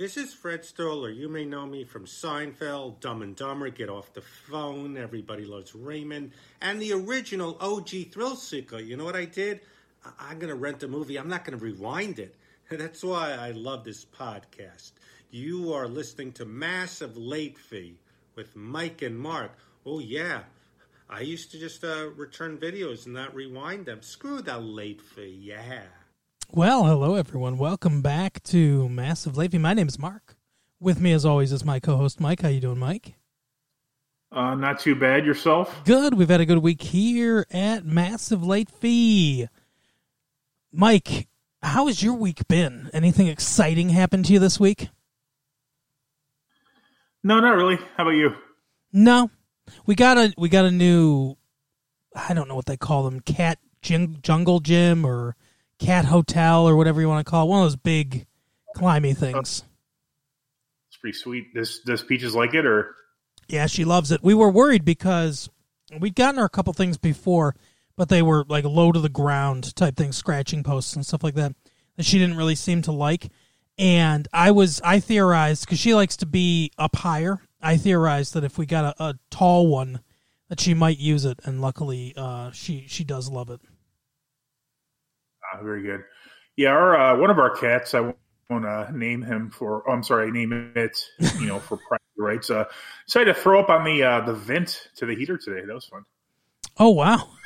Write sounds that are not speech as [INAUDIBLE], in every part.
This is Fred Stoller. You may know me from Seinfeld, Dumb and Dumber, Get Off the Phone, Everybody Loves Raymond, and the original OG Thrill Seeker. You know what I did? I- I'm going to rent a movie. I'm not going to rewind it. [LAUGHS] That's why I love this podcast. You are listening to Massive Late Fee with Mike and Mark. Oh, yeah. I used to just uh, return videos and not rewind them. Screw that late fee. Yeah. Well, hello everyone. Welcome back to Massive Late Fee. My name is Mark. With me, as always, is my co-host Mike. How you doing, Mike? Uh, not too bad yourself. Good. We've had a good week here at Massive Late Fee. Mike, how has your week been? Anything exciting happened to you this week? No, not really. How about you? No, we got a we got a new. I don't know what they call them, cat jing, jungle gym or cat hotel or whatever you want to call it. One of those big climby things. It's pretty sweet. Does does Peaches like it or? Yeah, she loves it. We were worried because we'd gotten her a couple things before, but they were like low to the ground type things, scratching posts and stuff like that, that she didn't really seem to like. And I was, I theorized, because she likes to be up higher, I theorized that if we got a, a tall one, that she might use it. And luckily, uh, she, she does love it. Ah, very good. Yeah, our uh, one of our cats. I want to name him for. Oh, I'm sorry, name it. You know, for [LAUGHS] privacy rights. Uh, decided to throw up on the uh, the vent to the heater today. That was fun. Oh, wow. [LAUGHS]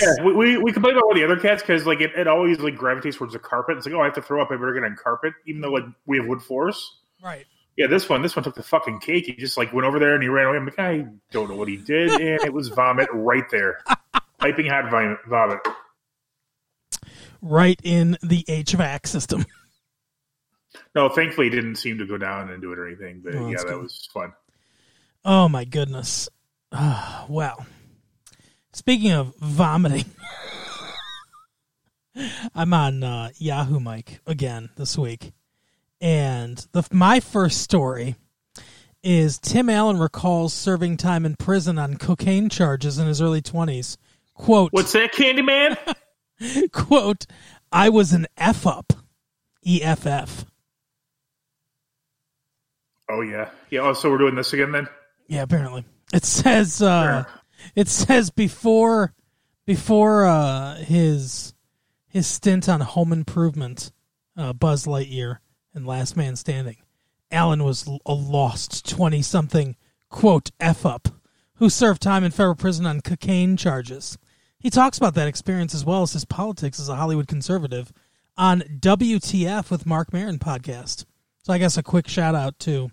Yeah, we, we, we complain about all the other cats because like it, it always like gravitates towards the carpet. It's like oh, I have to throw up. I better get on carpet, even though like we have wood floors. Right. Yeah, this one, this one took the fucking cake. He just like went over there and he ran away. I'm like, I don't know what he did, and it was vomit right there, [LAUGHS] piping hot vomit. Right in the HVAC system. [LAUGHS] No, thankfully, it didn't seem to go down and do it or anything. But Oh, yeah, that good. was fun. Oh my goodness. Uh, well, speaking of vomiting, [LAUGHS] I'm on uh, Yahoo Mike again this week, and the my first story is Tim Allen recalls serving time in prison on cocaine charges in his early 20s. Quote, What's that, Candyman? [LAUGHS] [LAUGHS] quote, I was an F up, E EFF. oh yeah, yeah. Oh, so we're doing this again then? Yeah, apparently. It says uh Sure. it says before before uh his his stint on Home Improvement, uh Buzz Lightyear and Last Man Standing, Allen was a lost 20 something quote F up who served time in federal prison on cocaine charges. He talks about that experience as well as his politics as a Hollywood conservative on WTF with Marc Maron podcast. So I guess a quick shout out to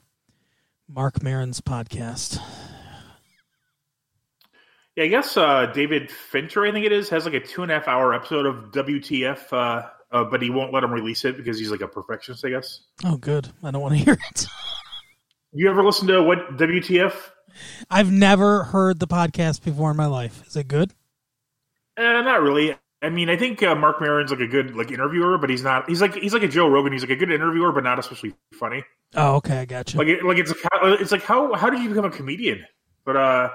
Marc Maron's podcast. Yeah, I guess uh, David Fincher, I think it is, has like a two and a half hour episode of WTF, uh, uh, but he won't let him release it because he's like a perfectionist, I guess. Oh, good. I don't want to [LAUGHS] hear it. You ever listen to what WTF? I've never heard the podcast before in my life. Is it good? Uh, not really. I mean, I think uh, Marc Maron's like a good like interviewer, but he's not. He's like he's like a Joe Rogan. He's like a good interviewer, but not especially funny. Oh, okay. I got you. Like like it's a, it's like how how did you become a comedian? But uh,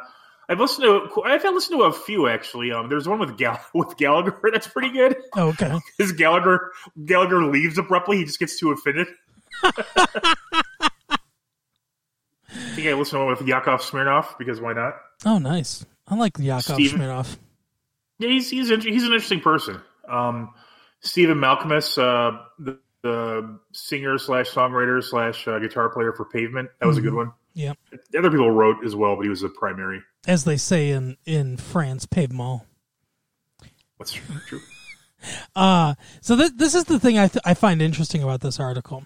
I've listened to I've listened to a few actually. Um, there's one with Gal [LAUGHS] with Gallagher that's pretty good. Oh, okay. [LAUGHS] His Gallagher Gallagher leaves abruptly. He just gets too offended. [LAUGHS] I think I listened to one with Yakov Smirnoff because why not? Oh, nice. I like Yakov Steven- Smirnoff. Yeah, he's he's int- he's an interesting person. Um, Stephen Malkmus, uh, the, the singer slash songwriter slash uh, guitar player for Pavement, that was a good one. Yep. The other people wrote as well, but he was the primary. As they say in, in France, pave mall. What's true? true. [LAUGHS] Uh, so th- this is the thing I, th- I find interesting about this article.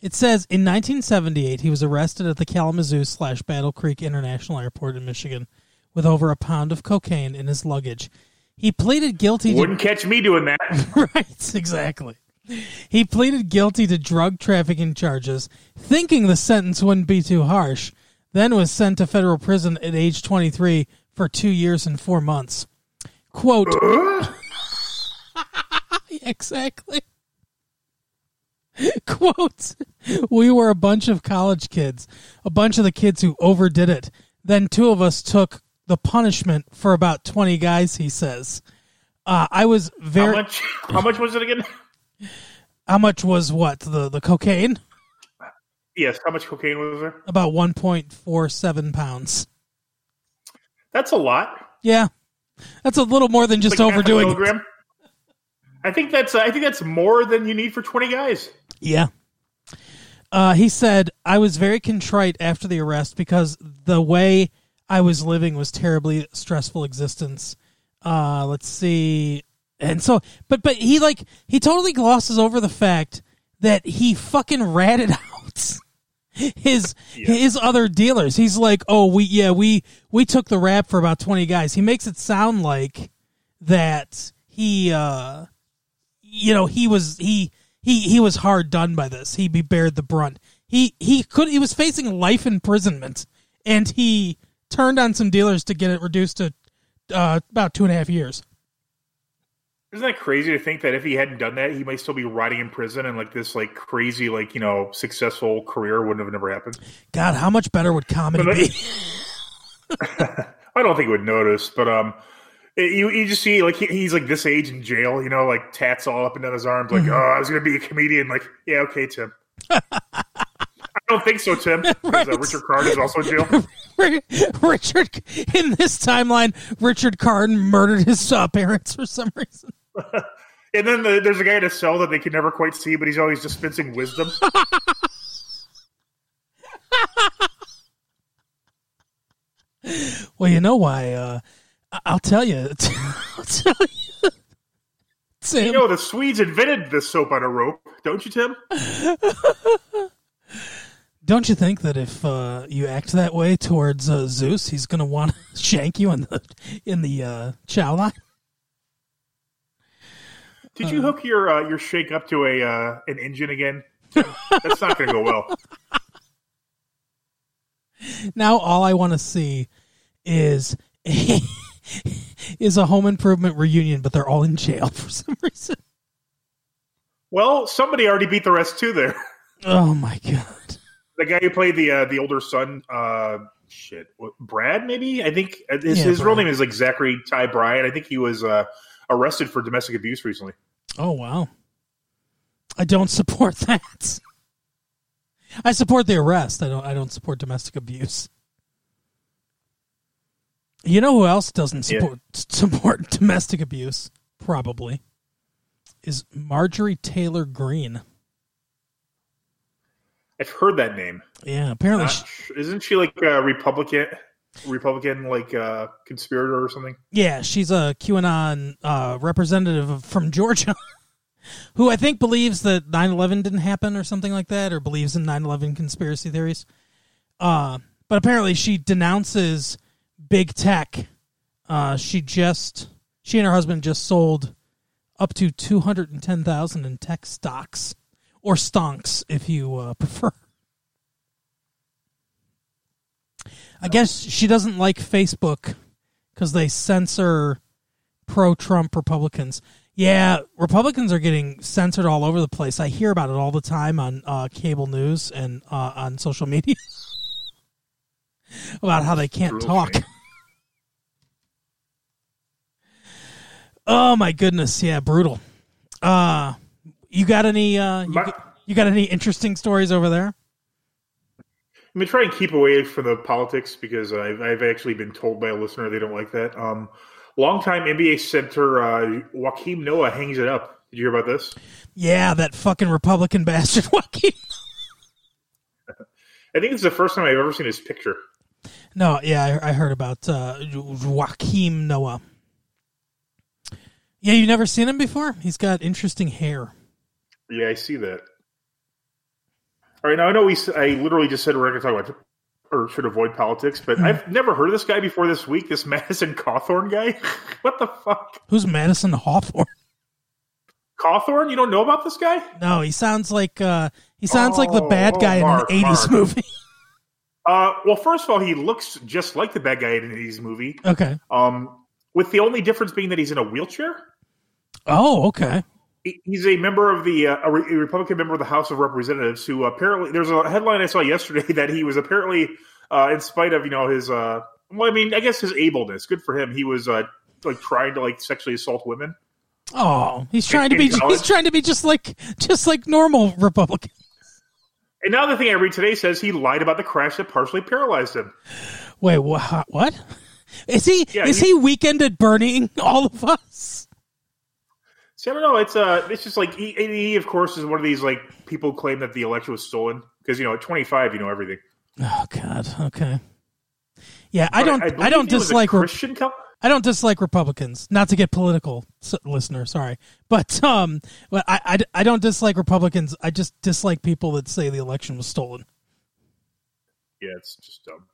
It says in 1978 he was arrested at the Kalamazoo slash Battle Creek International Airport in Michigan with over a pound of cocaine in his luggage. He pleaded guilty to Wouldn't catch me doing that. [LAUGHS] right, exactly. He pleaded guilty to drug trafficking charges, thinking the sentence wouldn't be too harsh, then was sent to federal prison at age 23 for two years and four months. Quote, uh? [LAUGHS] exactly. [LAUGHS] Quote, we were a bunch of college kids, a bunch of the kids who overdid it. Then two of us took the punishment for about 20 guys, he says. Uh, I was How very. much? How much was it again? How much was what the the cocaine? Yes. How much cocaine was there? About 1.47 pounds. That's a lot. Yeah. That's a little more than just Like overdoing it. I think that's I think that's more than you need for twenty guys. Yeah. Uh, he said, I was very contrite after the arrest because the way I was living was terribly stressful existence. Uh, let's see. And so, but, but he like, he totally glosses over the fact that he fucking ratted [LAUGHS] out his, [LAUGHS] his other dealers. He's like, oh, we, yeah, we, we took the rap for about 20 guys. He makes it sound like that he, uh, you know he was he he he was hard done by this. He be bared the brunt. He he could he was facing life imprisonment, and he turned on some dealers to get it reduced to uh, about two and a half years. Isn't that crazy to think that if he hadn't done that, he might still be rotting in prison and like this like crazy like you know successful career wouldn't have never happened. God, how much better would comedy But be? [LAUGHS] [LAUGHS] I don't think he would notice, but um, it- you you just see like he, he's like this age in jail, you know, like tats all up and down his arms, like oh, I was gonna be a comedian. Like yeah, okay, Tim. [LAUGHS] I don't think so, Tim. [LAUGHS] Right. uh, Richard Karn is also in jail. [LAUGHS] Richard in this timeline, Richard Karn murdered his uh, parents for some reason. [LAUGHS] And then the, there's a guy in a cell that they can never quite see, but he's always dispensing wisdom. Well, you know why? Uh, I'll tell you. I'll tell you. Tim. you know, the Swedes invented the soap on a rope, don't you, Tim? Don't you think that if uh, you act that way towards uh, Zeus, he's going to want to shank you in the in the uh, chow line? Did you hook your uh, your shake up to a uh, an engine again? That's not going to go well. Now all I want to see is [LAUGHS] is a home improvement reunion, but they're all in jail [LAUGHS] for some reason. Well, somebody already beat the rest too. There, Oh my god! The guy who played the uh, the older son, uh, shit, what, Brad, maybe I think uh, his, Yeah, his real name is like Zachary Ty Bryan. I think he was uh, arrested for domestic abuse recently. Oh wow! I don't support [LAUGHS] that. I support the arrest. I don't. I don't support domestic abuse. You know who else doesn't Yeah. support support [LAUGHS] domestic abuse? Probably is Marjorie Taylor Greene. I've heard that name. Yeah, apparently. Not she- isn't she like a Republican? Republican like uh, conspirator or something? Yeah, she's a QAnon uh, representative from Georgia [LAUGHS] who I think believes that 9 11 didn't happen or something like that, or believes in 9 11 conspiracy theories. Uh, but apparently she denounces big tech. Uh, she just, she and her husband just sold up to 210000 in tech stocks, or stonks if you uh, [LAUGHS] prefer. I guess she doesn't like Facebook because they censor pro Trump Republicans. Yeah, Republicans are getting censored all over the place. I hear about it all the time on uh, cable news and uh, on social media [LAUGHS] about how they can't talk. [LAUGHS] Oh my goodness, yeah, brutal. Uh you got any uh you, My- got, you got any interesting stories over there? I'm gonna try and keep away from the politics because I've, I've actually been told by a listener they don't like that. Um, longtime NBA center uh, Joakim Noah hangs it up. Did you hear about this? Yeah, that fucking Republican [LAUGHS] bastard Joaquin. I think it's the first time I've ever seen his picture. No, yeah, I, I heard about uh, Joakim Noah. Yeah, you never seen him before? He's got interesting hair. Yeah, I see that. All right, now I know we. I literally just said we're going to talk about or should avoid politics, but I've never heard of this guy before this week. This [LAUGHS] Madison Cawthorn guy. [LAUGHS] what the fuck? Who's Madison Hawthorne? Cawthorn? You don't know about this guy? No, he sounds like uh, he sounds like the bad Oh, guy Mark, in an '80s Mark. movie. [LAUGHS] Uh, well, first of all, he looks just like the bad guy in his movie. okay. Um, with the only difference being that he's in a wheelchair. Oh, okay. He- He's a member of the uh, a, Republican member of the House of Representatives who apparently there's a headline I saw yesterday [LAUGHS] that he was apparently uh, in spite of you know his uh, well I mean I guess his ableness good for him he was uh, like trying to like sexually assault women Oh, he's trying to be he's trying to be just like just like normal Republican. And now the thing I read today says he lied about the crash that partially paralyzed him. Wait, wha- what? Is he Yeah, is he- he weekend at burning all of us? See, I don't know. It's uh, it's just like he, he, of course, is one of these like people who claim that the election was stolen because you know at 25 you know everything. Oh God. Okay. Yeah, I don't. I, believe don't he was a dislike. Christian. co- I don't dislike Republicans. Not to get political, s- listener. Sorry, but um, but I, I, I don't dislike Republicans. I just dislike people that say the election was stolen. Yeah, it's just dumb.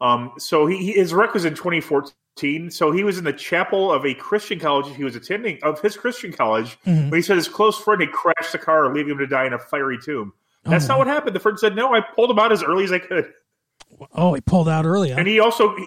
Um, so he, he his rec was in 2014. So he was in the chapel of a Christian college he was attending of his Christian college Mhm. when he said his close friend had crashed the car, leaving him to die in a fiery tomb. That's Oh. not what happened. The friend said, "No, I pulled him out as early as I could." Oh, he pulled out early. Huh? And he also, he-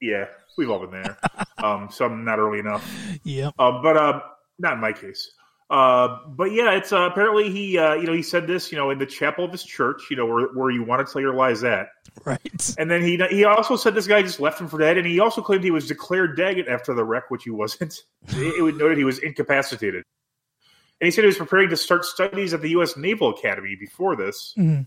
yeah, we've all been there. [LAUGHS] um, some not early enough, Yeah, um, but uh, not in my case. Uh, but yeah, it's uh, apparently he, uh, you know, he said this, you know, in the chapel of his church, you know, where where you want to tell your lies at. Right. And then he he also said this guy just left him for dead, and he also claimed he was declared dead after the wreck, which he wasn't. [LAUGHS] It, would noted he was incapacitated. And he said he was preparing to start studies at the U.S. Naval Academy before this. Mhm.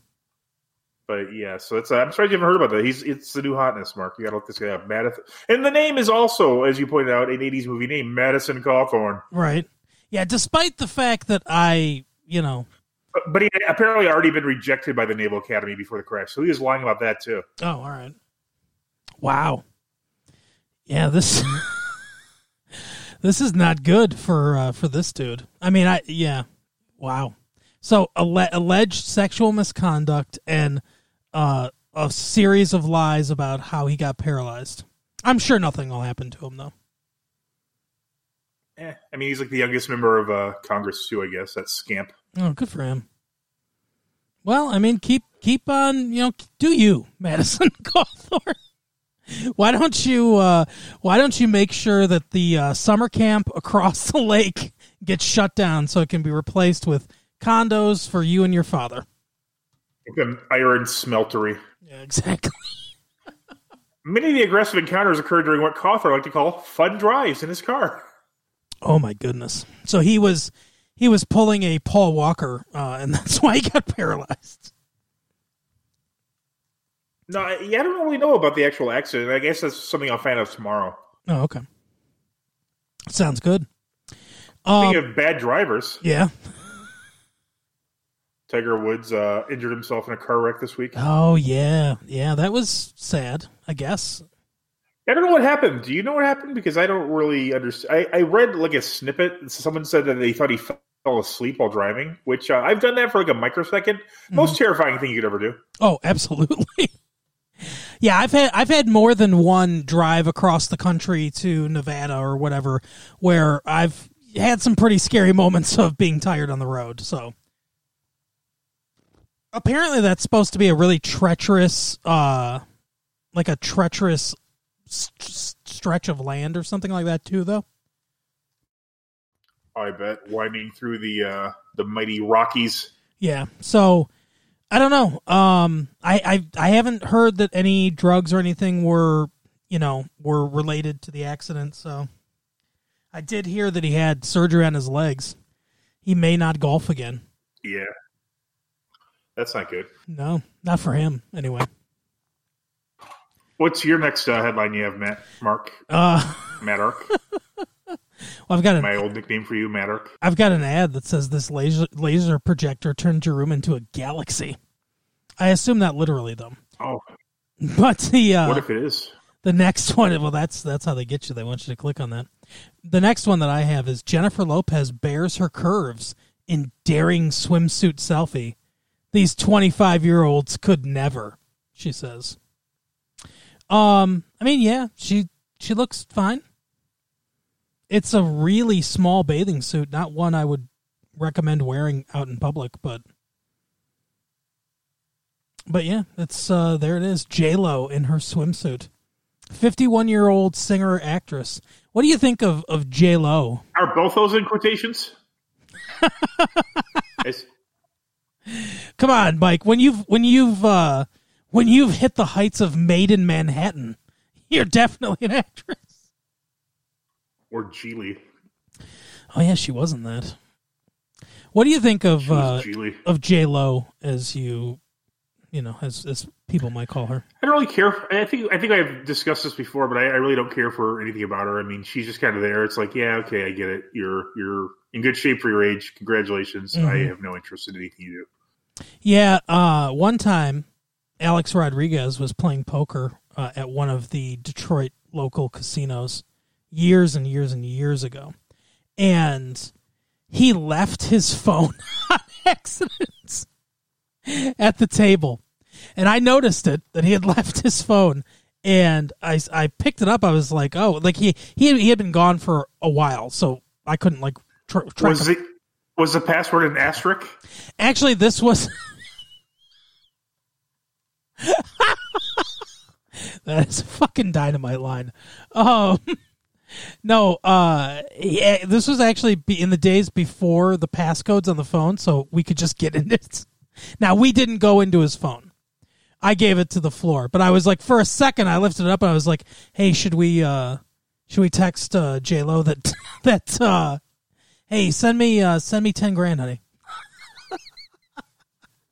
But yeah, so it's uh, I'm sorry you haven't heard about that. He's it's the new hotness, Mark. You got to look this guy up, Madison. And the name is also, as you pointed out, an '80s movie name, Madison Cawthorn. Right. Yeah. Despite the fact that I, you know, But, but he had apparently already been rejected by the Naval Academy before the crash, so he was lying about that too. Oh, all right. Wow. Yeah, this [LAUGHS] this is not good for uh, for this dude. I mean, I yeah. Wow. So alle- alleged sexual misconduct and uh, a series of lies about how he got paralyzed. I'm sure nothing will happen to him though. Eh, I mean, he's like the youngest member of uh, Congress too. I guess that scamp. Oh, good for him. Well, I mean, keep keep on, you know, do you, [LAUGHS] Madison Cawthorn? Why don't you uh why don't you make sure that the uh, summer camp across the lake gets shut down so it can be replaced with condos for you and your father? Like an iron smeltery. Yeah, exactly. [LAUGHS] Many of the aggressive encounters occurred during what Cawthorn liked to call fun drives in his car. Oh my goodness. So he was he was pulling a Paul Walker uh, and [LAUGHS] that's why he got paralyzed. No, I, yeah, I don't really know about the actual accident. I guess that's something I'll find out tomorrow. Oh, okay. Sounds good. Um, Speaking of bad drivers, yeah. [LAUGHS] Tiger Woods uh, injured himself in a car wreck this week. Oh yeah, yeah, that was sad. I guess. I don't know what happened. Do you know what happened? Because I don't really understand. I, I read like a snippet. Someone said that they thought he fell asleep while driving, which uh, I've done that for like a microsecond. Most terrifying thing you could ever do. Oh, absolutely. [LAUGHS] yeah, I've had I've had more than one drive across the country to Nevada or whatever where I've had some pretty scary [LAUGHS] moments of being tired on the road. So apparently that's supposed to be a really treacherous uh like a treacherous st- stretch of land or something like that too though. I bet winding through the uh, the mighty Rockies. Yeah. So I don't know. Um I, I I haven't heard that any drugs or anything were you know, were related to the accident, so I did hear that he had surgery on his legs. He may not golf again. Yeah, that's not good. No, not for him anyway. What's your next uh, headline you have, Matt? Mark? Uh Matt Ark? [LAUGHS] well, I've got an My old nickname for you, Matt Ark. I've got an ad that says this laser laser projector turned your room into a galaxy. I assume that literally though. Oh, But the uh what if it is? The next one, [LAUGHS] well, that's that's how they get you. They want you to click on that. The next one that I have is Jennifer Lopez bears her curves in daring swimsuit selfie. These twenty-five year olds could never, she says. Um, I mean, yeah, she she looks fine. It's a really small bathing suit, not one I would recommend wearing out in public, but but yeah, it's uh there it is, J Lo in her swimsuit. 51 year old singer actress. What do you think of, of J Lo? Are both those in quotations? [LAUGHS] Come on, Mike. When you've when you've uh, when you've hit the heights of Maid in Manhattan, you're definitely an actress. or Gigli. Oh yeah, she wasn't that. What do you think of uh, Gigli. of J Lo as you, you know, as as people might call her? I don't really care. I think I think I've discussed this before, but I, I really don't care for anything about her. I mean, she's just kind of there. It's like, yeah, okay, I get it. You're you're in good shape for your age. Congratulations. I Mhm. have no interest in anything you do. Yeah, uh, one time Alex Rodriguez was playing poker uh, at one of the Detroit local casinos years and years and years ago. And he left his phone [LAUGHS] on accident at the table. And I noticed it that he had left his phone and I, I picked it up. I was like, oh, like he, he, had, he had been gone for a while. So I couldn't like tr- track Was it was the password an asterisk? Actually, this was. [LAUGHS] [LAUGHS] that is a fucking dynamite line. Um, [LAUGHS] no, uh, yeah, this was actually in the days before the passcodes on the phone, so we could just get [LAUGHS] in it. Now we didn't go into his phone. I gave it to the floor, but I was like, for a second, I lifted it up and I was like, "Hey, should we, uh, should we text uh, J Lo that that, uh, hey, send me, uh, send me ten grand, honey."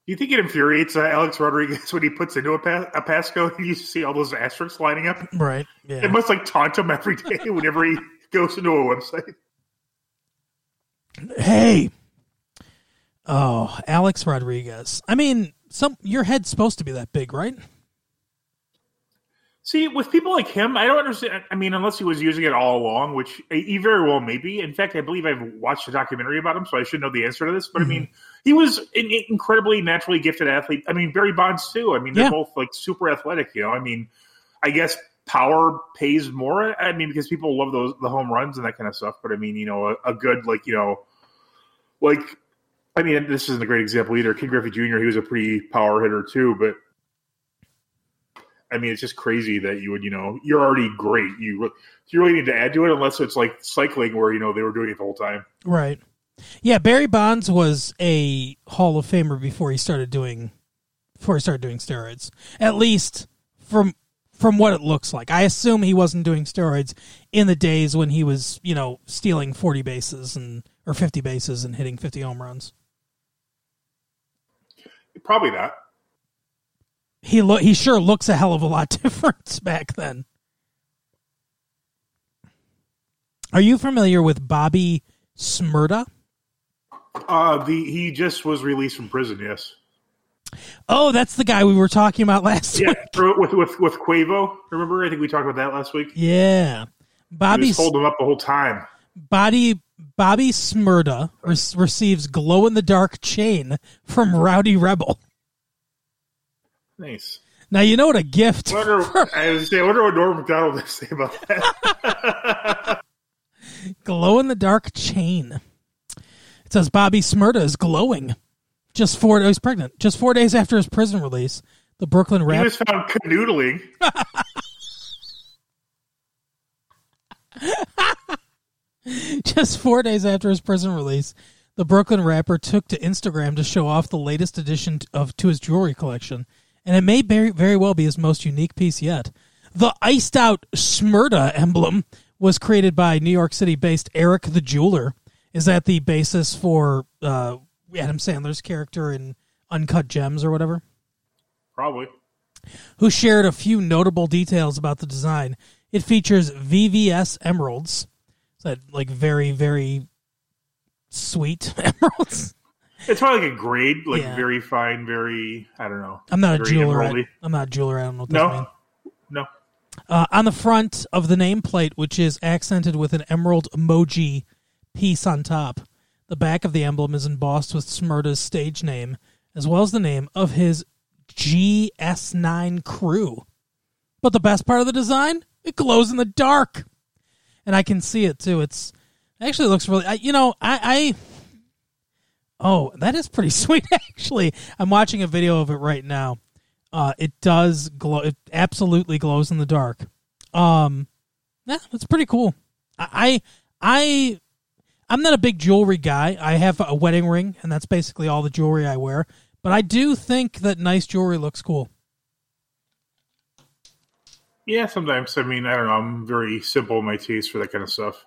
Do you think it infuriates uh, Alex Rodriguez [LAUGHS] when he puts into a, pa- a passcode and you see all those asterisks lining up? Right. Yeah. It must like taunt him every day [LAUGHS] whenever he goes into a website. hey oh alex rodriguez i mean some your head's supposed to be that big right See, with people like him, I don't understand. I mean, unless he was using it all along, which he very well may be. In fact, I believe I've watched a documentary about him, so I should know the answer to this. But I mm-hmm. mean, he was an incredibly naturally gifted athlete. I mean, Barry Bonds too. I mean, they're Yeah. both like super athletic. You know, I mean, I guess power pays more. I mean, because people love those the home runs and that kind of stuff. But I mean, you know, a, a good like you know, like I mean, this isn't a great example either. Ken Griffey Jr. He was a pretty power hitter too, but I mean, it's just crazy that you would, you know, you're already great. You you really need to add to it, unless it's like cycling, where you know they were doing it the whole time. right yeah barry bonds was a hall of famer before he started doing before he started doing steroids at least from from what it looks like i assume he wasn't doing steroids in the days when he was you know stealing 40 bases and or 50 bases and hitting 50 home runs Probably not. He lo- he sure looks a hell of a lot [LAUGHS] different back then. Are you familiar with Bobby Shmurda? Uh, the he just was released from prison. Yes. Oh, that's the guy we were talking about [LAUGHS] last Yeah, week. with with with Quavo. Remember, I think we talked about that last week. Yeah. Bobby holding him up the whole time. Bobby Bobby Shmurda re- receives glow in the dark chain from Rowdy Rebel. [LAUGHS] Nice. Now you know what a gift. I wonder, I was saying, I wonder what Norm Macdonald would say about that. [LAUGHS] glow in the dark chain. It says Bobby Shmurda is glowing. Just four oh, days pregnant. Just four days after his prison release, the Brooklyn he was found canoodling. [LAUGHS] just four days after his prison release, the Brooklyn rapper took to Instagram to show off the latest addition of to his jewelry collection, and it may very very well be his most unique piece yet. The iced out Shmurda emblem was created by New York City based Eric the Jeweler. Is that the basis for uh, Adam Sandler's character in Uncut Gems or whatever? Probably. who shared a few notable details about the design. It features VVS emeralds, so that like very very sweet [LAUGHS] emeralds. It's probably like a grade, like Yeah. very fine, very I don't know. I'm not a jeweler. I, I'm not a jeweler. I don't know what those mean. No, no. Uh, on the front of the nameplate, which is accented with an emerald emoji piece on top, the back of the emblem is embossed with Shmurda's stage name, as well as the name of his GS9 crew. But the best part of the design, it glows in the dark, and I can see it too. It's it actually looks really. I, you know, I, I. Oh, that is pretty [LAUGHS] sweet. Actually, I'm watching a video of it right now. Uh, it does glow. It absolutely glows in the dark. Um, yeah, that's pretty cool. I, I, I'm not a big jewelry guy. I have a wedding ring, and that's basically all the jewelry I wear. But I do think that nice jewelry looks cool. Yeah, sometimes. I mean, I don't know. I'm very simple in my taste for that kind of stuff.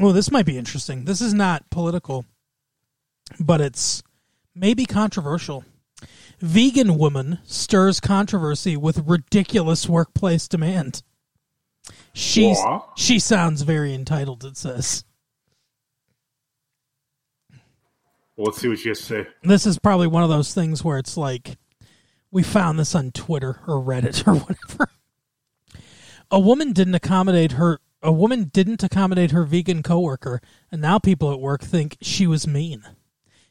Oh, this might be interesting. This is not political, but it's maybe controversial. Vegan woman stirs controversy with ridiculous workplace demand. She's she sounds very entitled. It says Well, let's see what she has to say. this is probably one of those things where it's like we found this on Twitter or Reddit [LAUGHS] or whatever. A woman didn't accommodate her a woman didn't accommodate her vegan coworker, and now people at work think she was mean.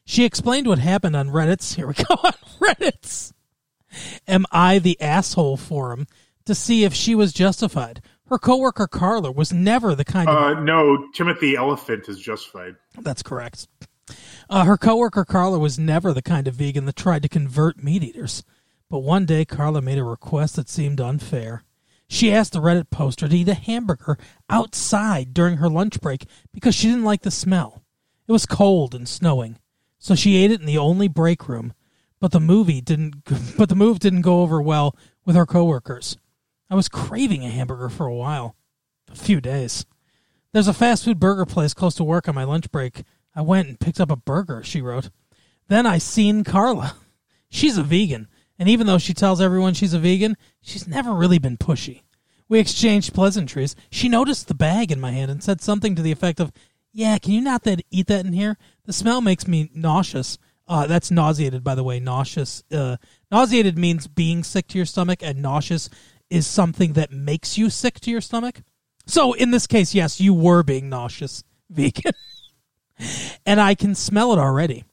She explained what happened on Reddit's here we go [LAUGHS] on Reddit's Am I the asshole forum to see if she was justified. Her coworker Carla was never the kind of Uh, no, Timothy Elephant is justified. that's correct. Uh, her coworker Carla was never the kind of vegan that tried to convert meat eaters. But one day, Carla made a request that seemed unfair. She asked the Reddit poster to eat a hamburger outside during her lunch break because she didn't like the smell. It was cold and snowing, so she ate it in the only break room. But the movie didn't. [LAUGHS] But the move didn't go over well with her coworkers. I was craving a hamburger for a while, a few days. There's a fast food burger place close to work on my lunch break. I went and picked up a burger, she wrote. Then I seen Carla. [LAUGHS] She's a vegan, and even though she tells everyone she's a vegan, she's never really been pushy. We exchanged pleasantries. She noticed the bag in my hand and said something to the effect of, Yeah, can you not that eat that in here? The smell makes me nauseous. Uh, that's nauseated, by the way. Nauseous. Uh, nauseated means being sick to your stomach, and nauseous is something that makes you sick to your stomach. So in this case, yes, you were being nauseous, [LAUGHS] vegan. and I can smell it already.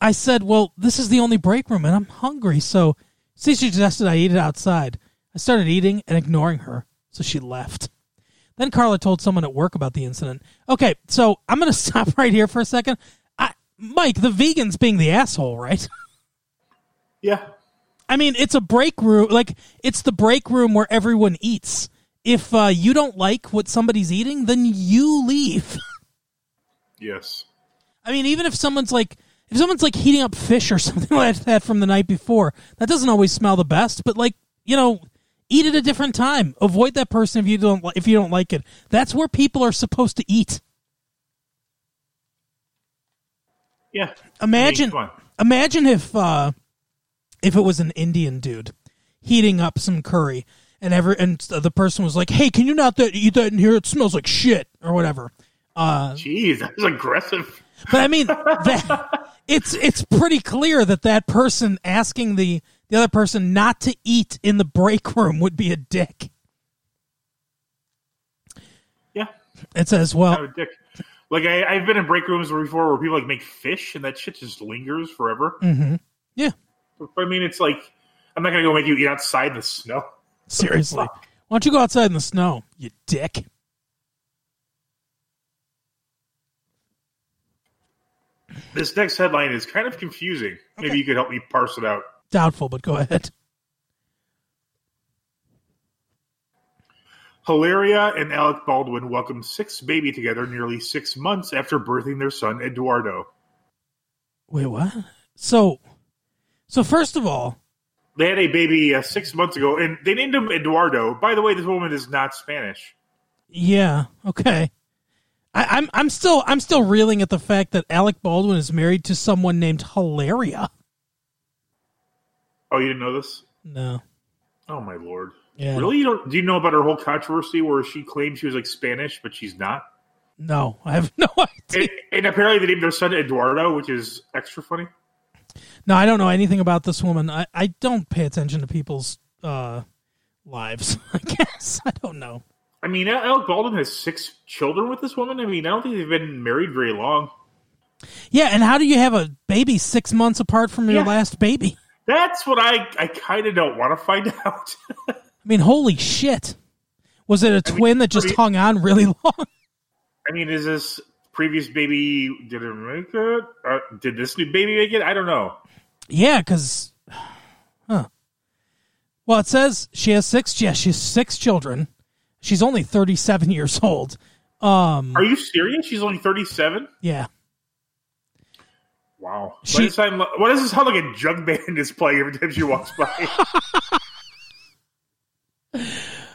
I said, Well, this is the only break room and I'm hungry, so she suggested I eat it outside. I started eating and ignoring her, so she left. Then Carla told someone at work about the incident. Okay, so I'm going [LAUGHS] to stop right here for a second. I, Mike, the vegan's being the asshole, right? [LAUGHS] Yeah. I mean, it's a break room. Like, it's the break room where everyone eats. If uh, you don't like what somebody's eating, then you leave. [LAUGHS] Yes. I mean, even if someone's like, if someone's like heating up fish or something like that from the night before, that doesn't always smell the best. But like, you know, eat at a different time. Avoid that person if you don't if you don't like it. That's where people are supposed to eat. Yeah. Imagine, I mean, imagine if uh, if it was an Indian dude heating up some curry, and ever and the person was like, "Hey, can you not that, eat that in here? It smells like shit or whatever." Uh, Jeez, that was aggressive. But I mean, that, it's it's pretty clear that that person asking the the other person not to eat in the break room would be a dick. Yeah. It says, "Well, a dick. Like I, I've been in break rooms before where people like make fish and that shit just lingers forever. hmm yeah, But I mean, it's like I'm not gonna go make you eat outside in the snow. seriously, why don't you go outside in the snow, you dick?" This next headline is kind of confusing. Maybe you could help me parse it out. Doubtful, but go ahead. Hilaria and Alec Baldwin welcomed six baby together nearly six months after birthing their son Eduardo. Wait, what? So, so first of all, They had a baby uh, six months ago, and they named him Eduardo. By the way, this woman is not Spanish. yeah, okay. I, I'm I'm still I'm still reeling at the fact that Alec Baldwin is married to someone named Hilaria. Oh, you didn't know this? No, Oh my lord! yeah, Really? You don't? Do you know about her whole controversy where she claimed she was like Spanish, but she's not? no, I have [LAUGHS] no idea. And, and apparently, they named their son Eduardo, which is extra funny. No, I don't know anything about this woman. I, I don't pay attention to people's uh, lives. [LAUGHS] I guess I don't know. I mean, Alec Baldwin has six children with this woman. I mean, I don't think they've been married very long. Yeah, and how do you have a baby six months apart from your Yeah. last baby? That's what I I kind of don't want to find [LAUGHS] out. I mean, holy shit! Was it a twin that just pretty- hung on really [LAUGHS] long? I mean, is this previous baby did it make it? Uh, did this new baby make it? I don't know. Yeah, because, huh? Well, it says she has six. Yeah, she has six children. She's only thirty-seven years old. Um, Are you serious? She's only thirty-seven. yeah. Wow. She- Why does, it sound, li- does it sound like a jug [LAUGHS] band is playing every time she walks by? [LAUGHS]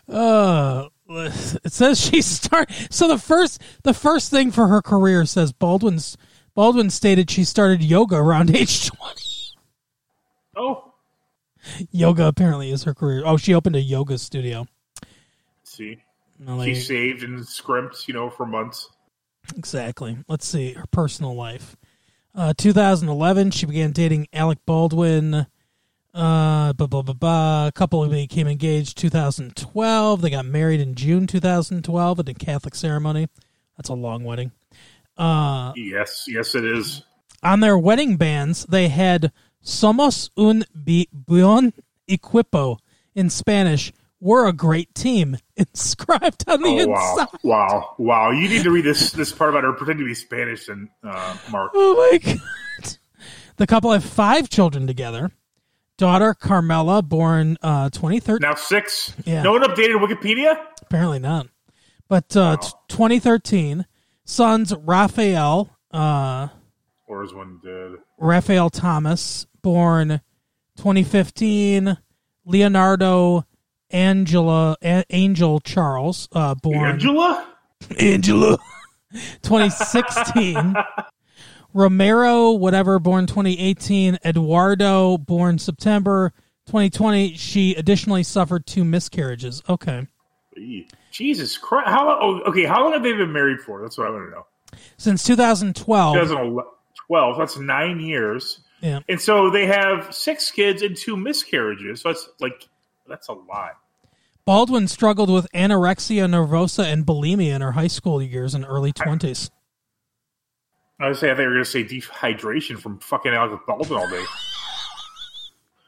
Uh, it says she start. So the first, the first thing for her career says Baldwin's Baldwin stated she started yoga around [LAUGHS] age twenty. Oh, Yoga apparently is her career. Oh, she opened a yoga studio. see, No, she saved and scrimped, you know, for months. Exactly. Let's see her personal life. Uh, 2011, she began dating Alec Baldwin. Uh, blah blah blah blah. A couple became engaged. 2012, they got married in June 2012 at a Catholic ceremony. That's a long wedding. Uh, Yes, yes, it is. on their wedding bands, they had "Somos un bi- buen equipo" in Spanish. We're a great team [LAUGHS] inscribed on the Oh wow, inside. wow, wow! You need to read this this part about her pretending to be Spanish and uh, Mark. Oh my [LAUGHS] god. The couple have five children together. Daughter Carmela, born uh, 2013. Now six. Yeah. No one updated Wikipedia. Apparently not. But uh, t- 2013. Sons Raphael, uh, Or is one dead? Raphael Thomas, born 2015. Leonardo Angela A- Angel Charles, uh, born Angela. Angela. [LAUGHS] 2016. Romero, whatever, born 2018. Eduardo, born September 2020. She additionally suffered two miscarriages. Okay. Jesus Christ! How long? Oh, okay, how long have they been married for? That's what I want to know. Since 2012. 2012. That's nine years, Yeah. and so they have six kids and two miscarriages. So it's like that's a lot. Baldwin struggled with anorexia nervosa and bulimia in her high school years and early 20s. I was say I think they were going to say dehydration from fucking Alec Baldwin all day.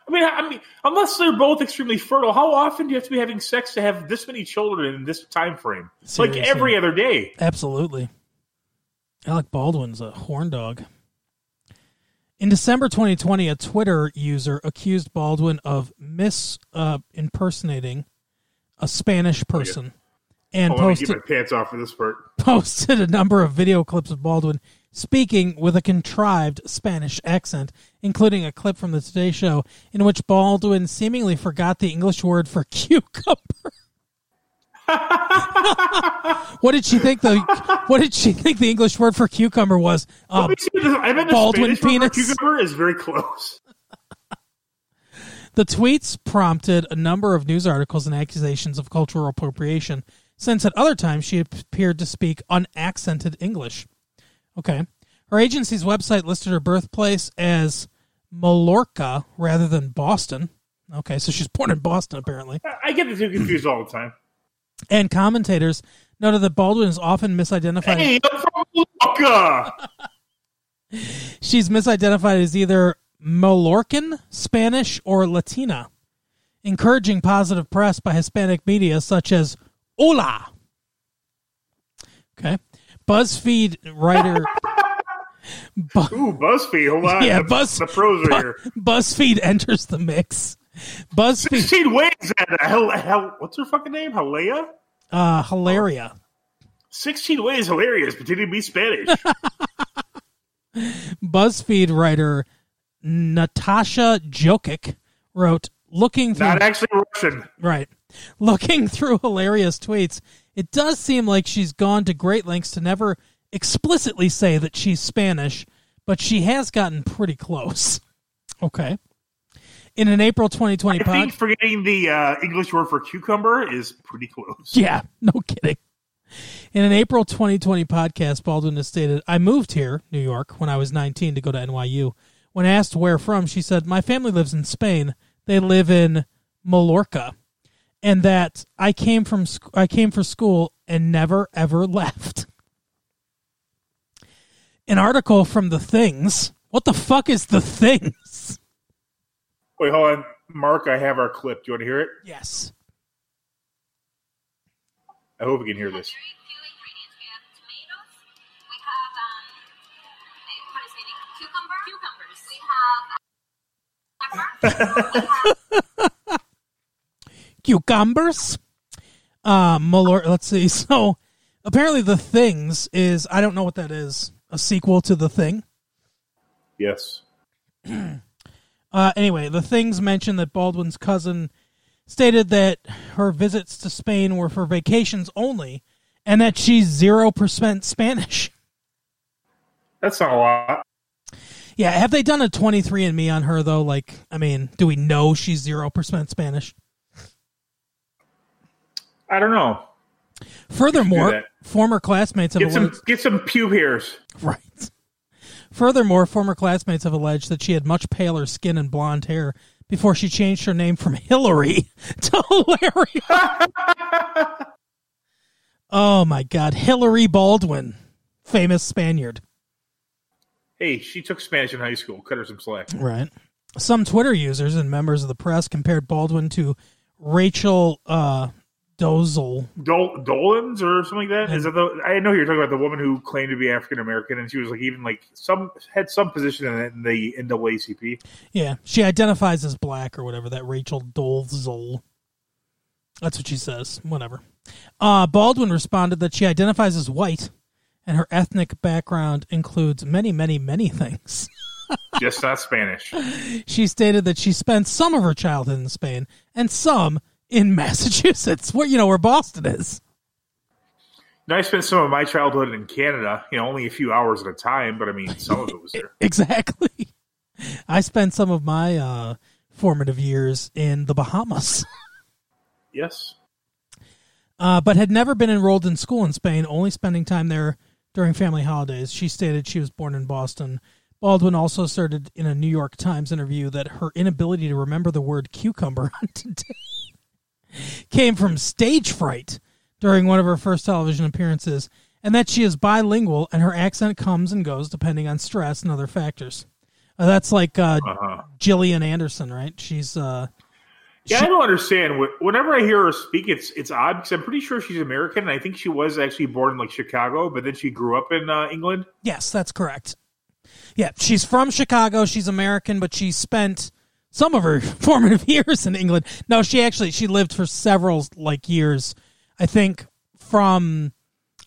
I mean, I mean, unless they're both extremely fertile, how often do you have to be having sex to have this many children in this time frame? Seriously. Like every other day. Absolutely. Alec Baldwin's a horn dog. In December 2020, a Twitter user accused Baldwin of mis uh, impersonating a Spanish person and let me posted my pants off for this part. [LAUGHS] posted a number of video clips of Baldwin speaking with a contrived Spanish accent, including a clip from the Today Show in which Baldwin seemingly forgot the English word for [LAUGHS] cucumber. [LAUGHS] what did she think the What did she think the English word for cucumber was? Let um, me see this. I bet the Baldwin Spanish penis. cucumber is very close. The tweets prompted a number of news articles and accusations of cultural appropriation, since at other times she appeared to speak unaccented English. Okay. Her agency's website listed her birthplace as Mallorca rather than Boston. Okay, so she's born in Boston, apparently. I get the two confused all the time. And commentators noted that Baldwin is often misidentified. Hey, I'm from Mallorca. [LAUGHS] She's misidentified as either Mallorcan, Spanish, or Latina, encouraging positive press by Hispanic media such as Hola. Okay. BuzzFeed writer Bu- [LAUGHS] Ooh, BuzzFeed. Hold on. Yeah, the, Buzz- the pros are here. BuzzFeed enters the mix. BuzzFeed 16 ways at hell, hell, what's her fucking name? Halea? uh Hilaria. 16 ways Hilaria's, pretending to be Spanish. [LAUGHS] BuzzFeed writer Natasha Jokic wrote looking through Not actually Russian. Right. [LAUGHS] Looking through Hilaria's tweets, it does seem like she's gone to great lengths to never explicitly say that she's Spanish, but she has gotten pretty close. [LAUGHS] Okay. In an April 2020 I pod, think forgetting the uh, English word for cucumber is pretty close. [LAUGHS] yeah, no kidding. In an April 2020 podcast, Baldwin has stated, I moved here, New York, when I was 19 to go to NYU. When asked where from, she said, My family lives in Spain. They live in Mallorca. And that I came from sc- I came for school and never ever [LAUGHS] left. An article from The Things. What the fuck is The Things? Wait, hold on. Mark, I have our clip. Do you want to hear it? Yes. I hope we can hear this. [LAUGHS] cucumbers. Uh, Muller, let's see. [LAUGHS] So apparently, The Things is I don't know what that is. A sequel to The Thing. Yes. [CLEARS THROAT] Uh, anyway, The Things mentioned that Baldwin's cousin stated that her visits to Spain were for vacations only and that she's 0% Spanish. That's not a lot. Yeah, have they done a 23andMe on her, though? Like, I mean, do we know she's 0% Spanish? I don't know. Furthermore, former classmates have Get some alleged, get some pube hairs. right. Furthermore, former classmates have alleged that she had much paler skin and blonde hair before she changed her name from Hillary [LAUGHS] to Hilaria. [LAUGHS] oh my God, Hillary Baldwin, famous Spaniard. Hey, she took Spanish in high school. Cut her some slack. Right. Some Twitter users and members of the press compared Baldwin to Rachel uh, Dozel. Dol- Dolans or something like that. Is that the? I know you're talking about the woman who claimed to be African American, and she was like even like some had some position in the NAACP. Yeah, she identifies as black or whatever. That Rachel Dolezal. That's what she says. Whatever. Uh, Baldwin responded that she identifies as white, and her ethnic background includes many, many, many things. [LAUGHS] Just not Spanish. She stated that she spent some of her childhood in Spain and some in [LAUGHS] Massachusetts, where you know where Boston is. Now, I spent some of my childhood in Canada. You know, only a few hours at a time, but I mean, some of it was there. [LAUGHS] Exactly. I spent some of my uh, formative years in the Bahamas. Yes. uh, but had never been enrolled in school in Spain, only spending time there during family holidays. She stated she was born in Boston. Baldwin also asserted in a New York Times interview that her inability to remember the word cucumber [LAUGHS] on today came from stage fright during one of her first television appearances, and that she is bilingual and her accent comes and goes depending on stress and other factors. Uh, that's like uh, Uh-huh. Gillian Anderson, right? She's uh, Yeah, She- I don't understand. Whenever I hear her speak, it's it's odd because I'm pretty sure she's American, and I think she was actually born in like Chicago, but then she grew up in uh, England. Yes, that's correct. Yeah, she's from Chicago. She's American, but she spent some of her [LAUGHS] formative years in England. No, she actually she lived for several like years. I think from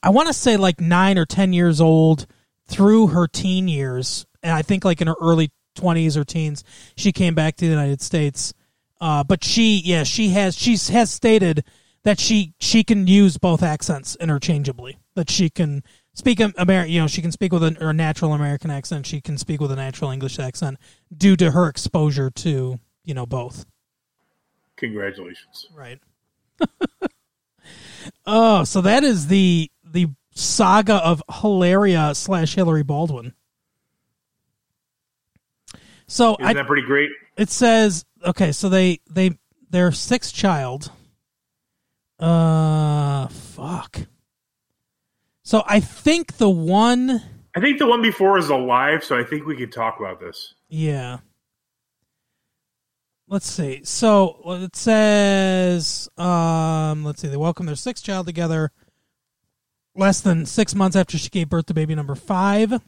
I want to say like 9 or 10 years old through her teen years and I think like in her early 20s or teens she came back to the United States. Uh, but she yeah, she has she's has stated that she she can use both accents interchangeably. That she can speak American, you know, she can speak with a, a natural American accent. She can speak with a natural English accent due to her exposure to you know both. Congratulations. Right. [LAUGHS] oh, so that is the the saga of Hilaria slash Hillary Baldwin. So Isn't I, that pretty great? it says okay so they they their sixth child uh fuck so i think the one I think the one before is alive, so I think we could talk about this. yeah let's see so it says um let's see they welcomed their sixth child together less than six months after she gave birth to baby number five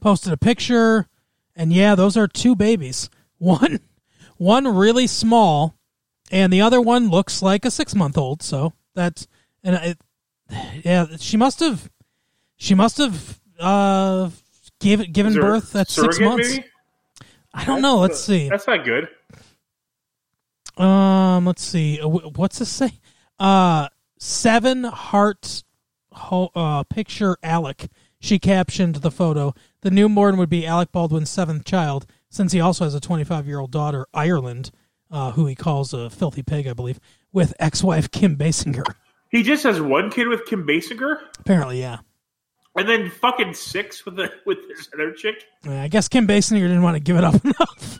posted a picture and yeah those are two babies [LAUGHS] one one really small and the other one looks like a six month old so that's and it yeah she must have she must have uh give, given there birth at six months maybe? i don't know let's see That's not good. um, let's see. Uh, What's this say? Uh, seven heart ho- uh, picture Alec. She captioned the photo. The newborn would be Alec Baldwin's seventh child, since he also has a 25 year old daughter, Ireland, uh, who he calls a filthy pig, I believe, with ex wife Kim Basinger. He just has one kid with Kim Basinger, Apparently, yeah. and then fucking six with the [LAUGHS] with this other chick. Yeah, I guess Kim Basinger didn't want to give it up [LAUGHS] enough.